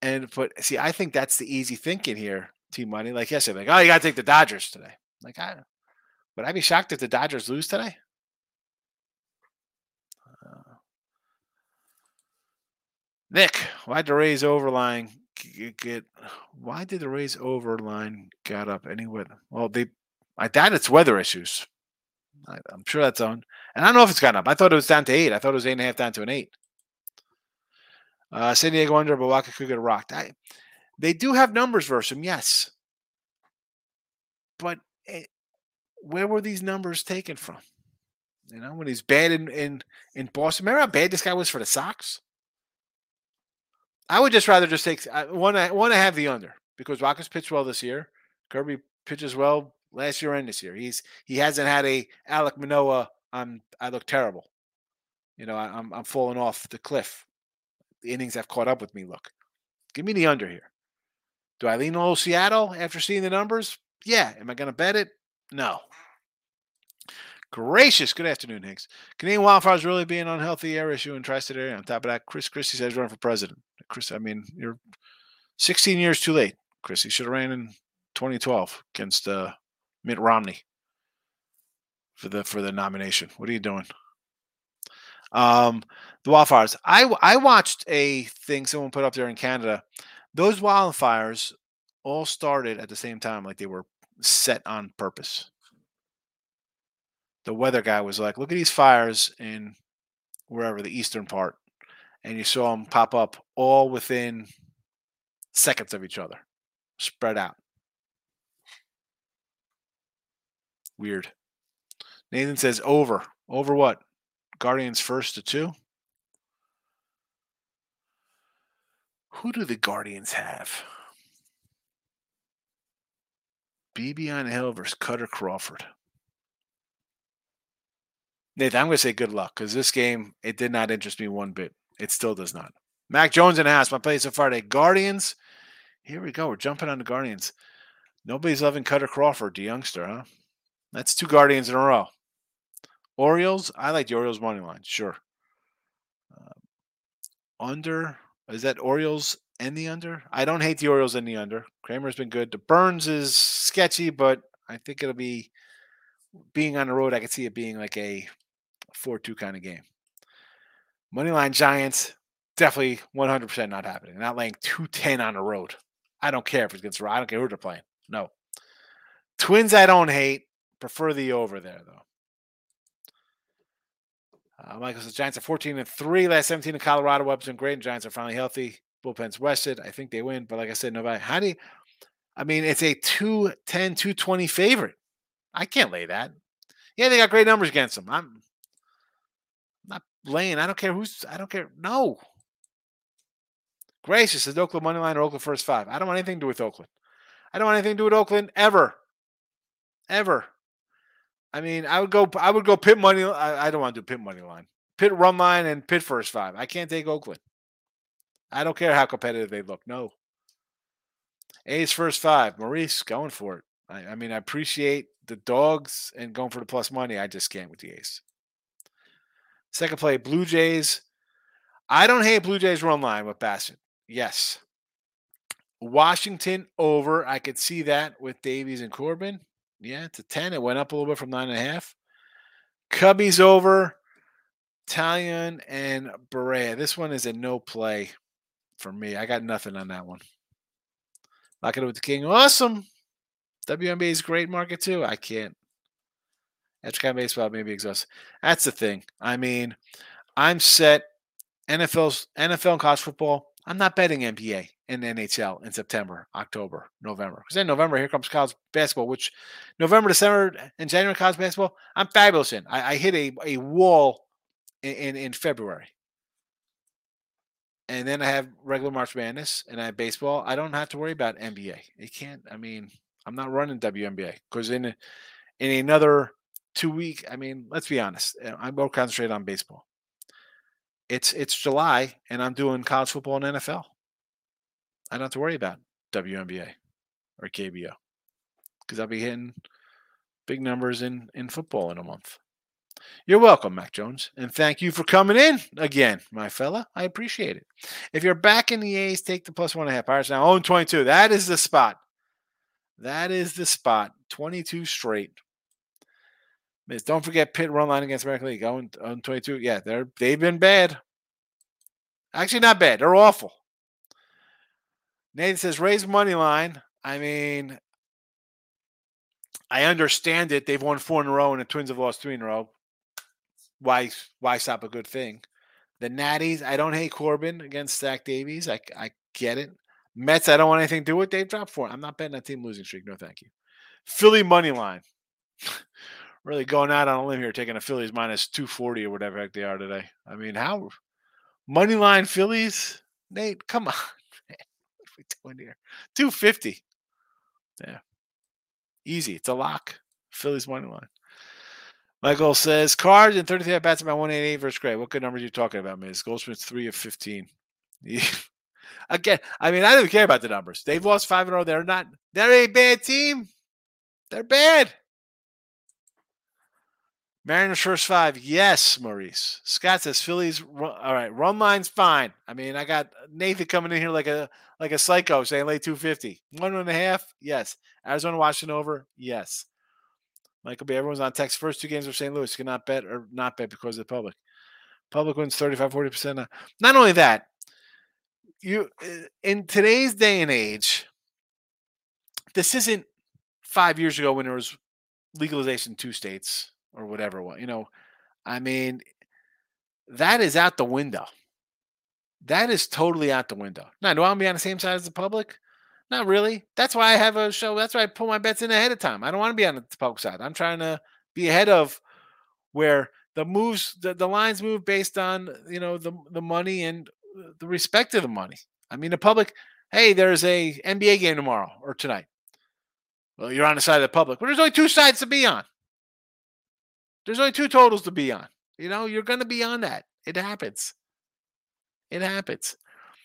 And but see, I think that's the easy thinking here, Team Money. Like yesterday, like, oh, you gotta take the Dodgers today. Like, I would I be shocked if the Dodgers lose today? Nick, why did the Rays overline get? Why did the Rays overline got up anyway? Well, they, I doubt it's weather issues. I, am sure that's on. And I don't know if it's gotten up. I thought it was down to eight. I thought it was eight and a half down to an eight. Uh, San Diego under, but Wacha could get rocked. I, they do have numbers versus him, yes. But it, where were these numbers taken from? You know, when he's bad in, in, in Boston. Remember how bad this guy was for the Sox? I would just rather just take uh, I want to have the under because Wacha's pitched well this year. Kirby pitches well last year and this year. He's he hasn't had a Alec Manoah. I'm I look terrible. You know, I, I'm I'm falling off the cliff. The innings have caught up with me. Look, give me the under here. Do I lean little Seattle after seeing the numbers? Yeah. Am I going to bet it? No. Gracious. Good afternoon, Higgs. Canadian wildfires really being an unhealthy air issue in tri-state area. On top of that, Chris Christie says run for president. Chris, I mean, you're 16 years too late, Chris. You should have ran in 2012 against uh, Mitt Romney for the for the nomination. What are you doing? Um, the wildfires. I I watched a thing someone put up there in Canada. Those wildfires all started at the same time, like they were set on purpose the weather guy was like, look at these fires in wherever the eastern part. And you saw them pop up all within seconds of each other, spread out. Weird. Nathan says over. Over what? Guardians first to two? Who do the Guardians have? Bibee on Hill versus Kutter Crawford. Nathan, I'm going to say good luck because this game, it did not interest me one bit. It still does not. Mac Jones in the house. My play so far today. Guardians. Here we go. We're jumping on the Guardians. Nobody's loving Kutter Crawford, the youngster, huh? That's two Guardians in a row. Orioles. I like the Orioles money line. Sure. Uh, under. Is that Orioles and the under? I don't hate the Orioles and the under. Kremer's been good. The Burnes is sketchy, but I think it'll be being on the road. I could see it being like a four two kind of game. Moneyline Giants, definitely 100% not happening. Not laying 210 on the road. I don't care if it's against I don't care who they're playing. No. Twins, I don't hate. Prefer the over there, though. Uh, Michael says Giants are 14 and 3, last 17 in Colorado. Weapons and great. And Giants are finally healthy. Bullpen's rested. I think they win. But like I said, nobody. How do you? I mean, it's a 210, 220 favorite. I can't lay that. Yeah, they got great numbers against them. I'm laying. I don't care who's. I don't care. No. Gracious says Oakland money line or Oakland first five. I don't want anything to do with Oakland. I don't want anything to do with Oakland ever, ever. I mean, I would go. I would go pit money. I, I don't want to do pit money line, pit run line, and pit first five. I can't take Oakland. I don't care how competitive they look. No. A's first five. Maurice going for it. I, I mean, I appreciate the dogs and going for the plus money. I just can't with the A's. Second play, Blue Jays. I don't hate Blue Jays run line with Bassitt. Yes. Washington over. I could see that with Davies and Corbin. Yeah, to 10. It went up a little bit from nine and a half. Cubbies over. Taillon and Barria. This one is a no play for me. I got nothing on that one. Lock it up with the King. Awesome. WNBA is great market too. I can't. Edge baseball maybe exhaust. That's the thing. I mean, I'm set. NFL's NFL and college football. I'm not betting NBA and NHL in September, October, November. Because in November, here comes college basketball, which November, December, and January college basketball, I'm fabulous in. I, I hit a, a wall in, in, in February. And then I have regular March Madness and I have baseball. I don't have to worry about NBA. It can't, I mean, I'm not running WNBA because in in another two week, I mean, let's be honest, uh, I'm more concentrated on baseball. It's it's July and I'm doing college football and NFL. I don't have to worry about WNBA or KBO because I'll be hitting big numbers in in football in a month. You're welcome, Mac Jones, and thank you for coming in again, my fella. I appreciate it. If you're back in the A's, take the plus one and a half. Pirates now own 22. That is the spot. That is the spot. 22 straight. Miss, don't forget Pitt run line against American League. Oh on, on 22. Yeah, they're they've been bad. Actually, not bad. They're awful. Nathan says Rays money line. I mean, I understand it. They've won four in a row, and the Twins have lost three in a row. Why why stop a good thing? The Natties, I don't hate Corbin against Zach Davies. I I get it. Mets, I don't want anything to do with. They've dropped four. I'm not betting that team losing streak. No, thank you. Philly money line. *laughs* really going out on a limb here, taking a Phillies minus 240 or whatever heck they are today. I mean, how money line Phillies? Nate, come *laughs* on. Man. What are we doing here? 250. Yeah. Easy. It's a lock. Phillies money line. Michael says cards and 33 at bats about 188 versus Gray. What good numbers are you talking about, Miz? Goldschmidt's three of 15. *laughs* Again, I mean, I don't care about the numbers. They've lost five in a row. They're not, they're a bad team. They're bad. Mariners first five. Yes, Maurice. Scott says Phillies. All right, run line's fine. I mean, I got Nathan coming in here like a like a psycho saying late 250. One and a half. Yes. Arizona, Washington over. Yes. Michael B. Everyone's on text. First two games of St. Louis You cannot bet or not bet because of the public. Public wins 35, 40%. Not only that, you eh, in today's day and age, this isn't five years ago when there was legalization in two states or whatever. What you know, I mean, that is out the window. That is totally out the window. Now, do I want to be on the same side as the public? Not really. That's why I have a show. That's why I pull my bets in ahead of time. I don't want to be on the public side. I'm trying to be ahead of where the moves, the, the lines move based on you know the the money and uh, the respect of the money. I mean, the public. Hey, there's a NBA game tomorrow or tonight. Well, you're on the side of the public. But there's only two sides to be on. There's only two totals to be on. You know, you're going to be on that. It happens. It happens.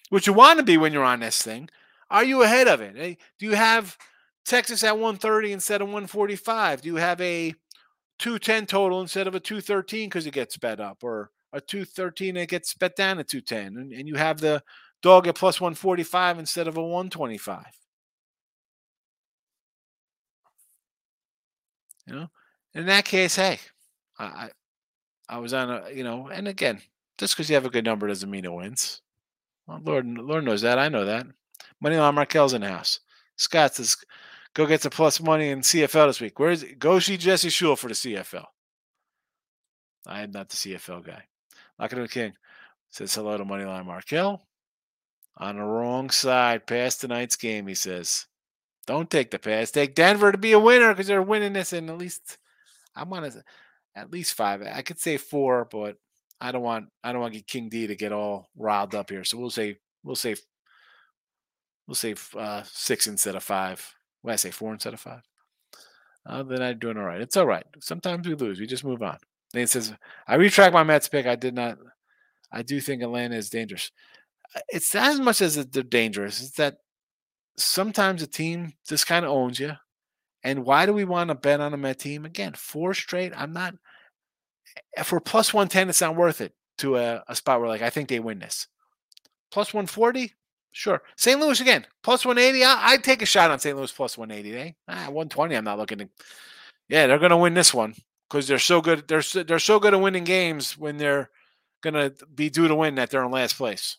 What you want to be when you're on this thing, are you ahead of it? Do you have Texas at 130 instead of 145? Do you have a 210 total instead of a 213 because it gets sped up or a 213 it gets sped down to 210 and, and you have the dog at plus 145 instead of a 125 you know in that case hey I, I was on a, you know, and again, Just because you have a good number doesn't mean it wins. Well, Lord, Lord knows that. I know that. Money Moneyline Markel's in the house. Scott says, go get the plus money in CFL this week. Where's go see Jesse Shule for the CFL? I am not the CFL guy. Locking the King says hello to Moneyline Markel. On the wrong side, past tonight's game, he says. Don't take the pass. Take Denver to be a winner because they're winning this. And at least I'm want to at least five. I could say four, but I don't want I don't want to get King D to get all riled up here. So we'll say we'll say we'll say uh, six instead of five. What I say four instead of five. Uh, then I'm doing all right. It's all right. Sometimes we lose. We just move on. It says, I retract my Mets pick. I did not. I do think Atlanta is dangerous. Uh, it's not as much as they're dangerous. It's that sometimes a team just kind of owns you. And why do we want to bet on a Met team? Again, four straight. I'm not. For plus 110, it's not worth it to a, a spot where, like, I think they win this. Plus 140, Sure. St. Louis again, plus 180. I, would take a shot on St. Louis plus 180. Eh? Ah, 120. I'm not looking to. Yeah, they're going to win this one because they're so good. They're so, they're so good at winning games when they're going to be due to win that they're in last place.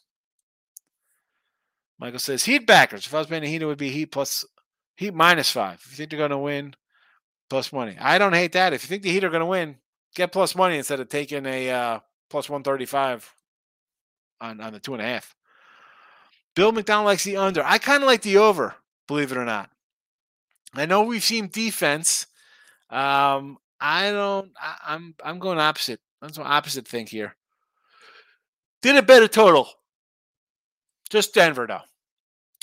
Michael says Heat backers. If I was betting Heat, it would be Heat plus Heat minus five. If you think they're going to win, plus money. I don't hate that. If you think the Heat are going to win, get plus money instead of taking a uh, plus 135 on on the two and a half. Bill McDonald likes the under. I kind of like the over, believe it or not. I know we've seen defense. Um, I don't. I, I'm I'm going opposite. That's what opposite thing here. Did a better total. Just Denver though.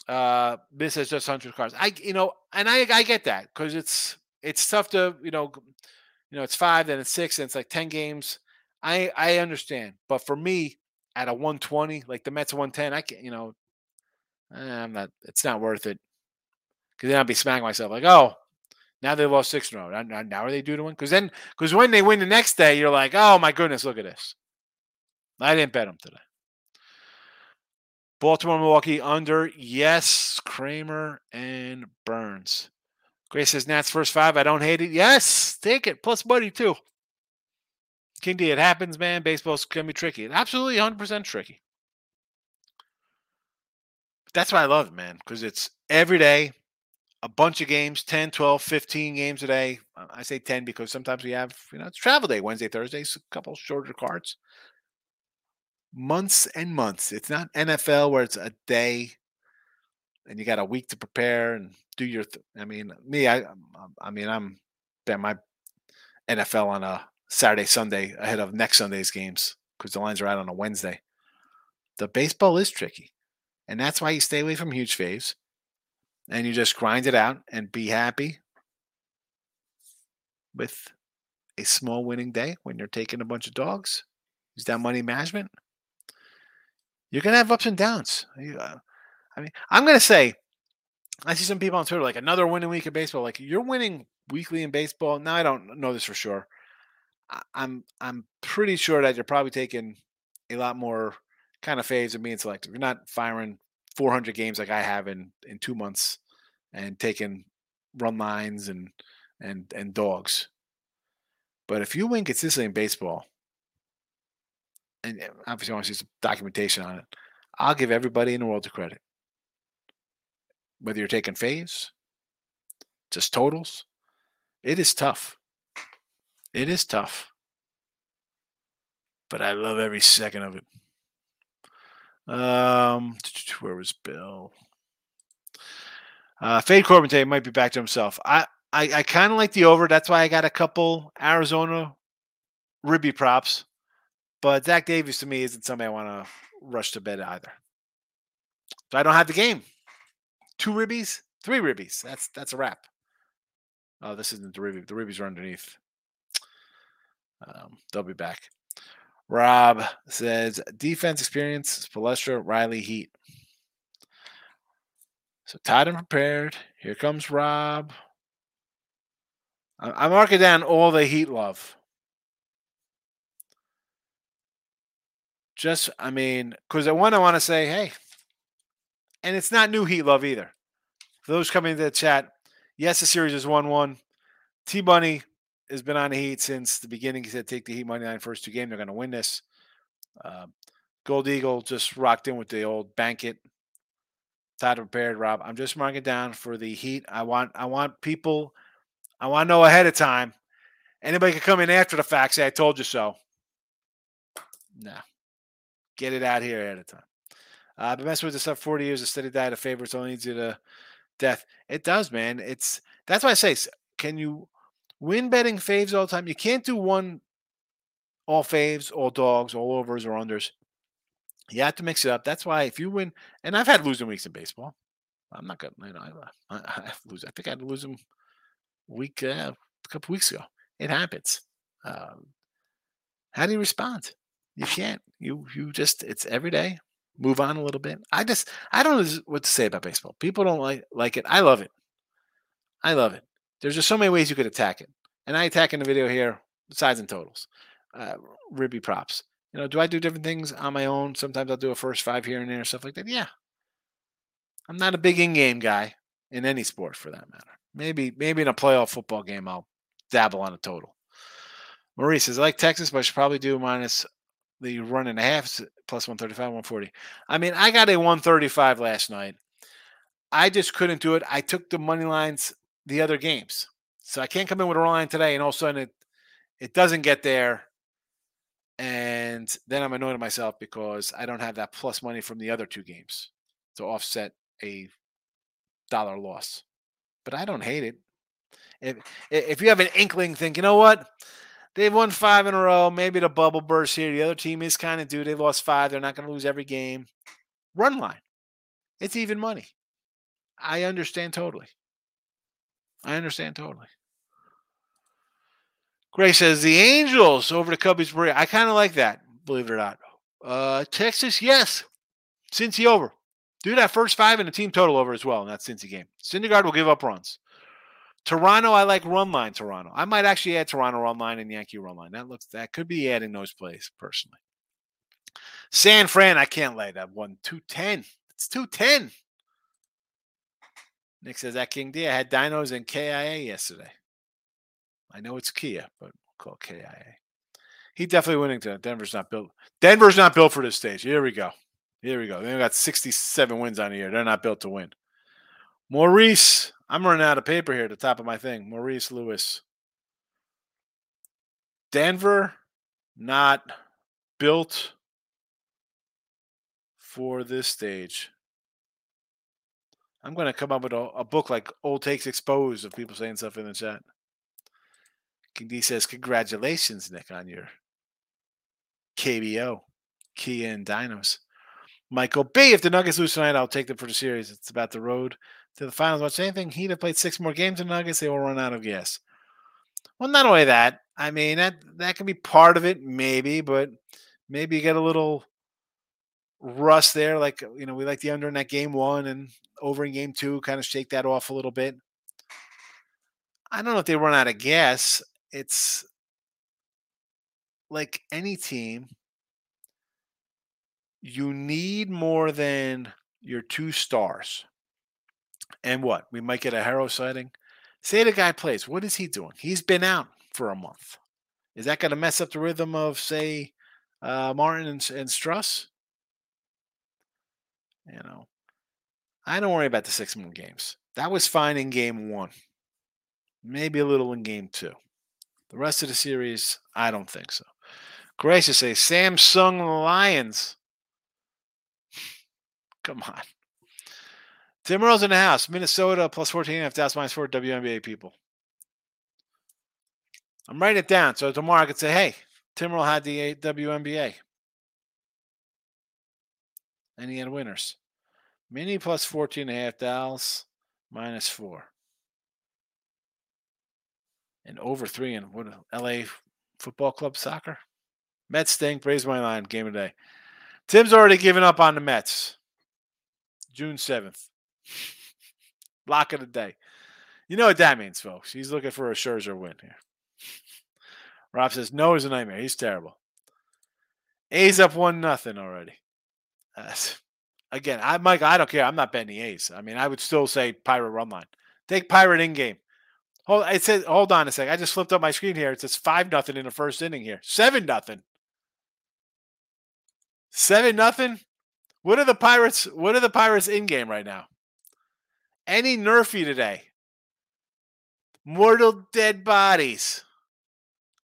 Uh, this is just hundred cards. I you know, and I I get that because it's it's tough to you know, you know it's five then it's six and it's like ten games. I I understand, but for me at a 120, like the Mets 110, I can you know eh, I'm not. It's not worth it. Because then I'll be smacking myself like, oh, now they lost six in a row. Now, now are they due to win? Because then, because when they win the next day, you're like, oh my goodness, look at this. I didn't bet them today. Baltimore, Milwaukee under. Yes, Kremer and Burnes. Grace says Nats first five. I don't hate it. Yes, take it. Plus money too. King D, it happens, man. Baseball's gonna be tricky. Absolutely 100% tricky that's why I love it, man, because it's every day, a bunch of games 10, 12, 15 games a day. I say 10 because sometimes we have, you know, it's travel day, Wednesday, Thursdays, a couple shorter cards. Months and months. It's not NFL where it's a day and you got a week to prepare and do your. Th- I mean, me, I, um, um, I mean, I'm bet my NFL on a Saturday, Sunday ahead of next Sunday's games because the lines are out on a Wednesday. The baseball is tricky. And that's why you stay away from huge faves and you just grind it out and be happy with a small winning day when you're taking a bunch of dogs. Use that money management. You're to have ups and downs. Uh, I mean, I'm to say, I see some people on Twitter like another winning week of baseball. Like you're winning weekly in baseball. Now I don't know this for sure. I'm I'm pretty sure that you're probably taking a lot more kind of phase of being selective. You're not firing 400 games like I have in in two months and taking run lines and and and dogs. But if you win consistently in baseball, and obviously I want to see some documentation on it, I'll give everybody in the world the credit. Whether you're taking phase, just totals, it is tough. It is tough. But I love every second of it. Um, *tsk* where was Bill? Uh, Fade Corbin might be back to himself. I I, I kind of like the over. That's why I got a couple Arizona ribby props. But Zach Davies to me isn't somebody I want to rush to bed either. So I don't have the game. Two ribbies, three ribbies. That's that's a wrap. Oh, this isn't the ribby. The ribbies are underneath. Um, they'll be back. Rob says defense experience, Spoelstra, Riley, Heat. So tied and prepared. Here comes Rob. I'm marking down all the Heat love. Just, I mean, because I want to want to say, hey, and it's not new Heat love either. For those coming into the chat, yes, the series is 1 1. T Bunny has been on the Heat since the beginning. He said, take the Heat money line first two games. They're going to win this. Uh, Gold Eagle just rocked in with the old bank it. Title prepared, Rob. I'm just marking down for the Heat. I want I want people. I want to know ahead of time. Anybody can come in after the fact, say I told you so. No, get it out here ahead of time. Uh, been messing with this stuff 40 years. A steady diet of favorites only leads you to death. It does, man. It's that's why I say, can you win betting faves all the time? You can't do one all faves, all dogs, all overs or unders. You have to mix it up. That's why if you win, and I've had losing weeks in baseball. I'm not gonna, you know, I, I, I lose. I think I had to lose them week uh, a couple weeks ago. It happens. Um, how do you respond? You can't. You you just it's every day. Move on a little bit. I just I don't know what to say about baseball. People don't like like it. I love it. I love it. There's just so many ways you could attack it, and I attack in the video here sides and totals, uh, ribby props. You know, do I do different things on my own? Sometimes I'll do a first five here and there, stuff like that. Yeah. I'm not a big in-game guy in any sport for that matter. Maybe maybe in a playoff football game I'll dabble on a total. Maurice says I like Texas, but I should probably do minus the run and a half plus 135, 140. I mean, I got a 135 last night. I just couldn't do it. I took the money lines the other games. So I can't come in with a line today and all of a sudden it it doesn't get there and then I'm annoyed at myself because I don't have that plus money from the other two games to offset a dollar loss. But I don't hate it. If if you have an inkling, think you know what, they've won five in a row. Maybe the bubble burst here. The other team is kind of due. They've lost five. They're not going to lose every game. Run line. It's even money. I understand totally. I understand totally. Gray says the Angels over the Cubbies. I kind of like that, believe it or not. Uh, Texas, yes. Cincy over. Do that first five and the team total over as well in that Cincy game. Syndergaard will give up runs. Toronto, I like run line. Toronto. I might actually add Toronto run line and Yankee run line. That looks that could be adding those plays personally. San Fran, I can't lay that one. 210. It's 210. Nick says that King D. I had dinos and KIA yesterday. I know it's Kia, but we'll call KIA. He definitely winning to Denver's not built. Denver's not built for this stage. Here we go. Here we go. They've got 67 wins on the year. They're not built to win. Maurice, I'm running out of paper here at the top of my thing. Maurice Lewis. Denver, not built for this stage. I'm going to come up with a, a book like Old Takes Exposed of people saying stuff in the chat. King D says, Congratulations, Nick, on your KBO, Kia and Dinos. Michael B. If the Nuggets lose tonight, I'll take them for the series. It's about the road to the finals. Watch anything. He'd have played six more games than Nuggets. They will run out of gas. Well, not only that. I mean that that can be part of it, maybe, but maybe you get a little rust there. Like you know, we like the under in that game one and over in game two, kind of shake that off a little bit. I don't know if they run out of gas it's like any team, you need more than your two stars. And what? We might get a Herro sighting. Say the guy plays. What is he doing? He's been out for a month. Is that going to mess up the rhythm of, say, uh, Martin and, and Strus? You know, I don't worry about the six more games. That was fine in game one, maybe a little in game two. The rest of the series, I don't think so. Gracious say Samsung Lions. *sighs* Come on. Tim in the house. Minnesota plus 14 and a half, minus four WNBA people. I'm writing it down. So tomorrow I could say, hey, Tim Earl had the uh, WNBA. And he had winners. Mini plus 14 and a half, Dallas minus four and over three in what LA Football Club soccer. Mets stink. Rays my line. Game of the day. Tim's already given up on the Mets. June seventh. *laughs* Lock of the day. You know what that means, folks. He's looking for a Scherzer win here. Rob says no is a nightmare. He's terrible. A's up one nothing already. Uh, *laughs* again, I Mike, I don't care. I'm not betting the A's. I mean, I would still say Pirate run line. Take Pirate in game. Hold, it says, hold on a sec. I just flipped up my screen here. It says five nothing in the first inning here. Seven nothing. Seven nothing. What are the Pirates? What are the Pirates in game right now? Any NRFI today? Mortal dead bodies.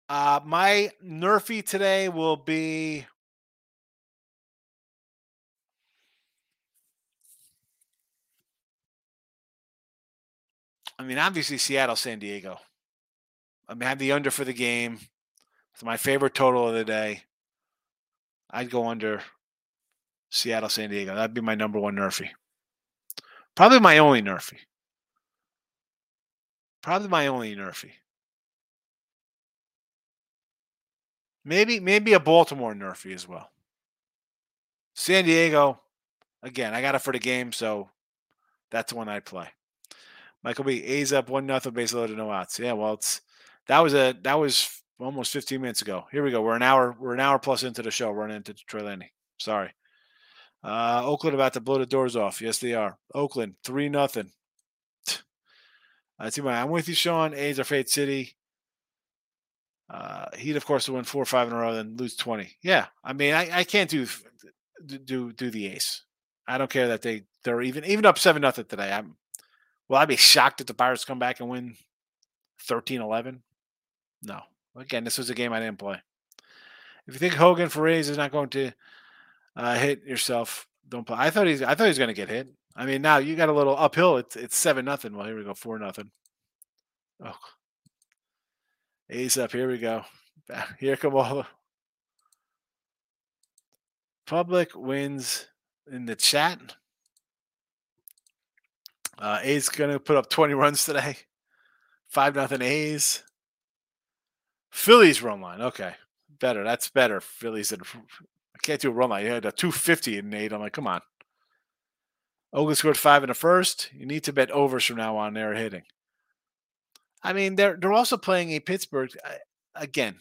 Uh, my NRFI today will be. I mean, obviously Seattle, San Diego. I mean, have the under for the game. It's my favorite total of the day. I'd go under Seattle, San Diego. That'd be my number one NRFI. Probably my only NRFI. Probably my only NRFI. Maybe maybe a Baltimore NRFI as well. San Diego, again, I got it for the game, so that's the one I'd play. Michael B. A's up one nothing, base loaded, no outs. Yeah, well, it's that was a that was almost 15 minutes ago. Here we go. We're an hour we're an hour plus into the show. Running into Troy Landing. Sorry. Uh, Oakland about to blow the doors off. Yes, they are. Oakland three nothing. I see my. I'm with you, Sean. A's are Fate City. Uh, he'd of course win four or five in a row, then lose twenty. Yeah, I mean, I, I can't do do do the ace. I don't care that they they're even even up seven nothing today. I'm well, I'd be shocked if the Pirates come back and win 13-11. No, again, this was a game I didn't play. If you think Hogan for Rays is not going to uh, hit yourself, don't play. I thought he's I thought he was going to get hit. I mean, now you got a little uphill. It's it's seven nothing. Well, here we go, four nothing. Oh, A's up. Here we go. *laughs* Here come all the public wins in the chat. Uh, A's going to put up 20 runs today. Five nothing A's. Phillies run line. Okay, better. That's better. Phillies. Can't do a run line. You had a 250 in eight. I'm like, come on. Oakland scored five in the first. You need to bet overs from now on. They're hitting. I mean, they're they're also playing a Pittsburgh uh, again.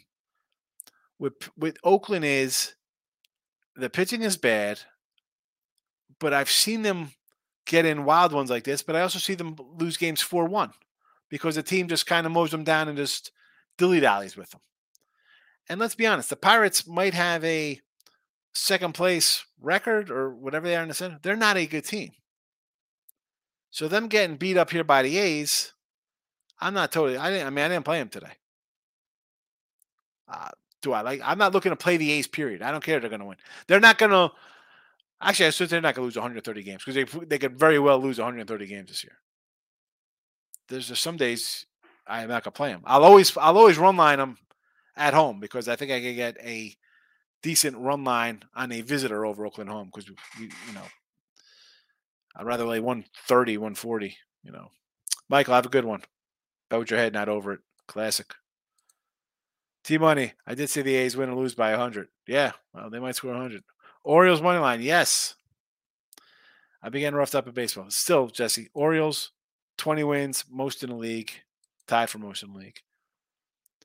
With with Oakland is the pitching is bad, but I've seen them get in wild ones like this. But I also see them lose games four one because the team just kind of mows them down and just dilly dallies with them. And let's be honest, the Pirates might have a second place record or whatever they are in the center. They're not a good team. So them getting beat up here by the A's, I'm not totally. I didn't. I mean, I didn't play them today. Uh, do I like? I'm not looking to play the A's. Period. I don't care. They're going to win. They're not going to. Actually, I assume they're not going to lose 130 games because they they could very well lose 130 games this year. There's just some days I am not going to play them. I'll always I'll always run line them at home because I think I can get a decent run line on a visitor over Oakland home because we, you know I'd rather lay 130, 140. You know, Michael, have a good one. Bet your head, not over it. Classic. T Money. I did say the A's win or lose by 100. Yeah, well, they might score 100. Orioles money line. Yes. I began roughed up in baseball. Still, Jesse. Orioles, 20 wins, most in the league, tied for most in the league.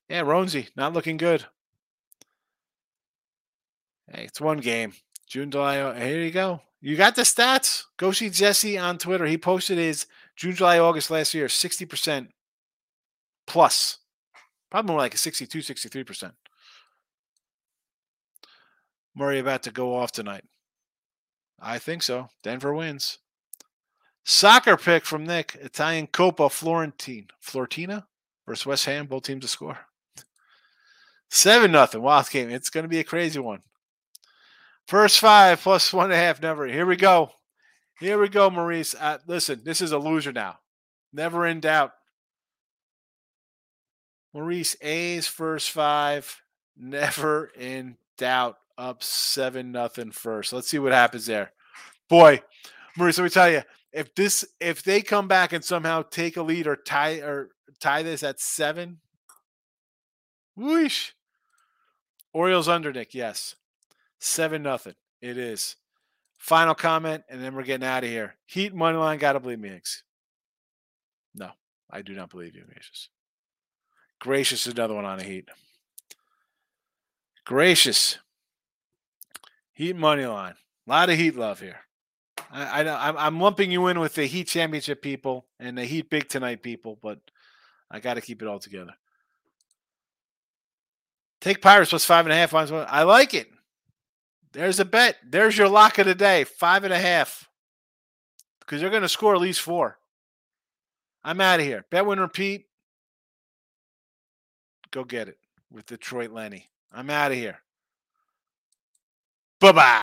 Yeah, Ronzi, not looking good. Hey, it's one game. June, July. Here you go. You got the stats. Go see Jesse on Twitter. He posted his June, July, August last year, 60% plus. Probably more like a 62, 63%. Murray about to go off tonight. I think so. Denver wins. Soccer pick from Nick. Italian Copa Florentine. Fiorentina versus West Ham. Both teams to score. *laughs* Seven nothing. Wild game. It's going to be a crazy one. First five plus one and a half. Never. Here we go. Here we go, Maurice. Uh, listen, this is a loser now. Never in doubt. Maurice A's first five, never in doubt. Up seven nothing first. Let's see what happens there. Boy, Maurice, let me tell you, if this if they come back and somehow take a lead or tie or tie this at seven, whoosh. Orioles under Nick, yes. Seven nothing. It is. Final comment, and then we're getting out of here. Heat money line, gotta believe me, Higgs. No, I do not believe you, Gracious. Gracious another one on the Heat. Gracious. Heat money line. A lot of Heat love here. I, I I'm, I'm lumping you in with the Heat championship people and the Heat big tonight people, but I got to keep it all together. Take Pirates plus five and a half. I like it. There's a bet. There's your lock of the day. Five and a half. Because they're going to score at least four. I'm out of here. Bet win repeat. Go get it with Detroit Lenny. I'm out of here. Bye bye.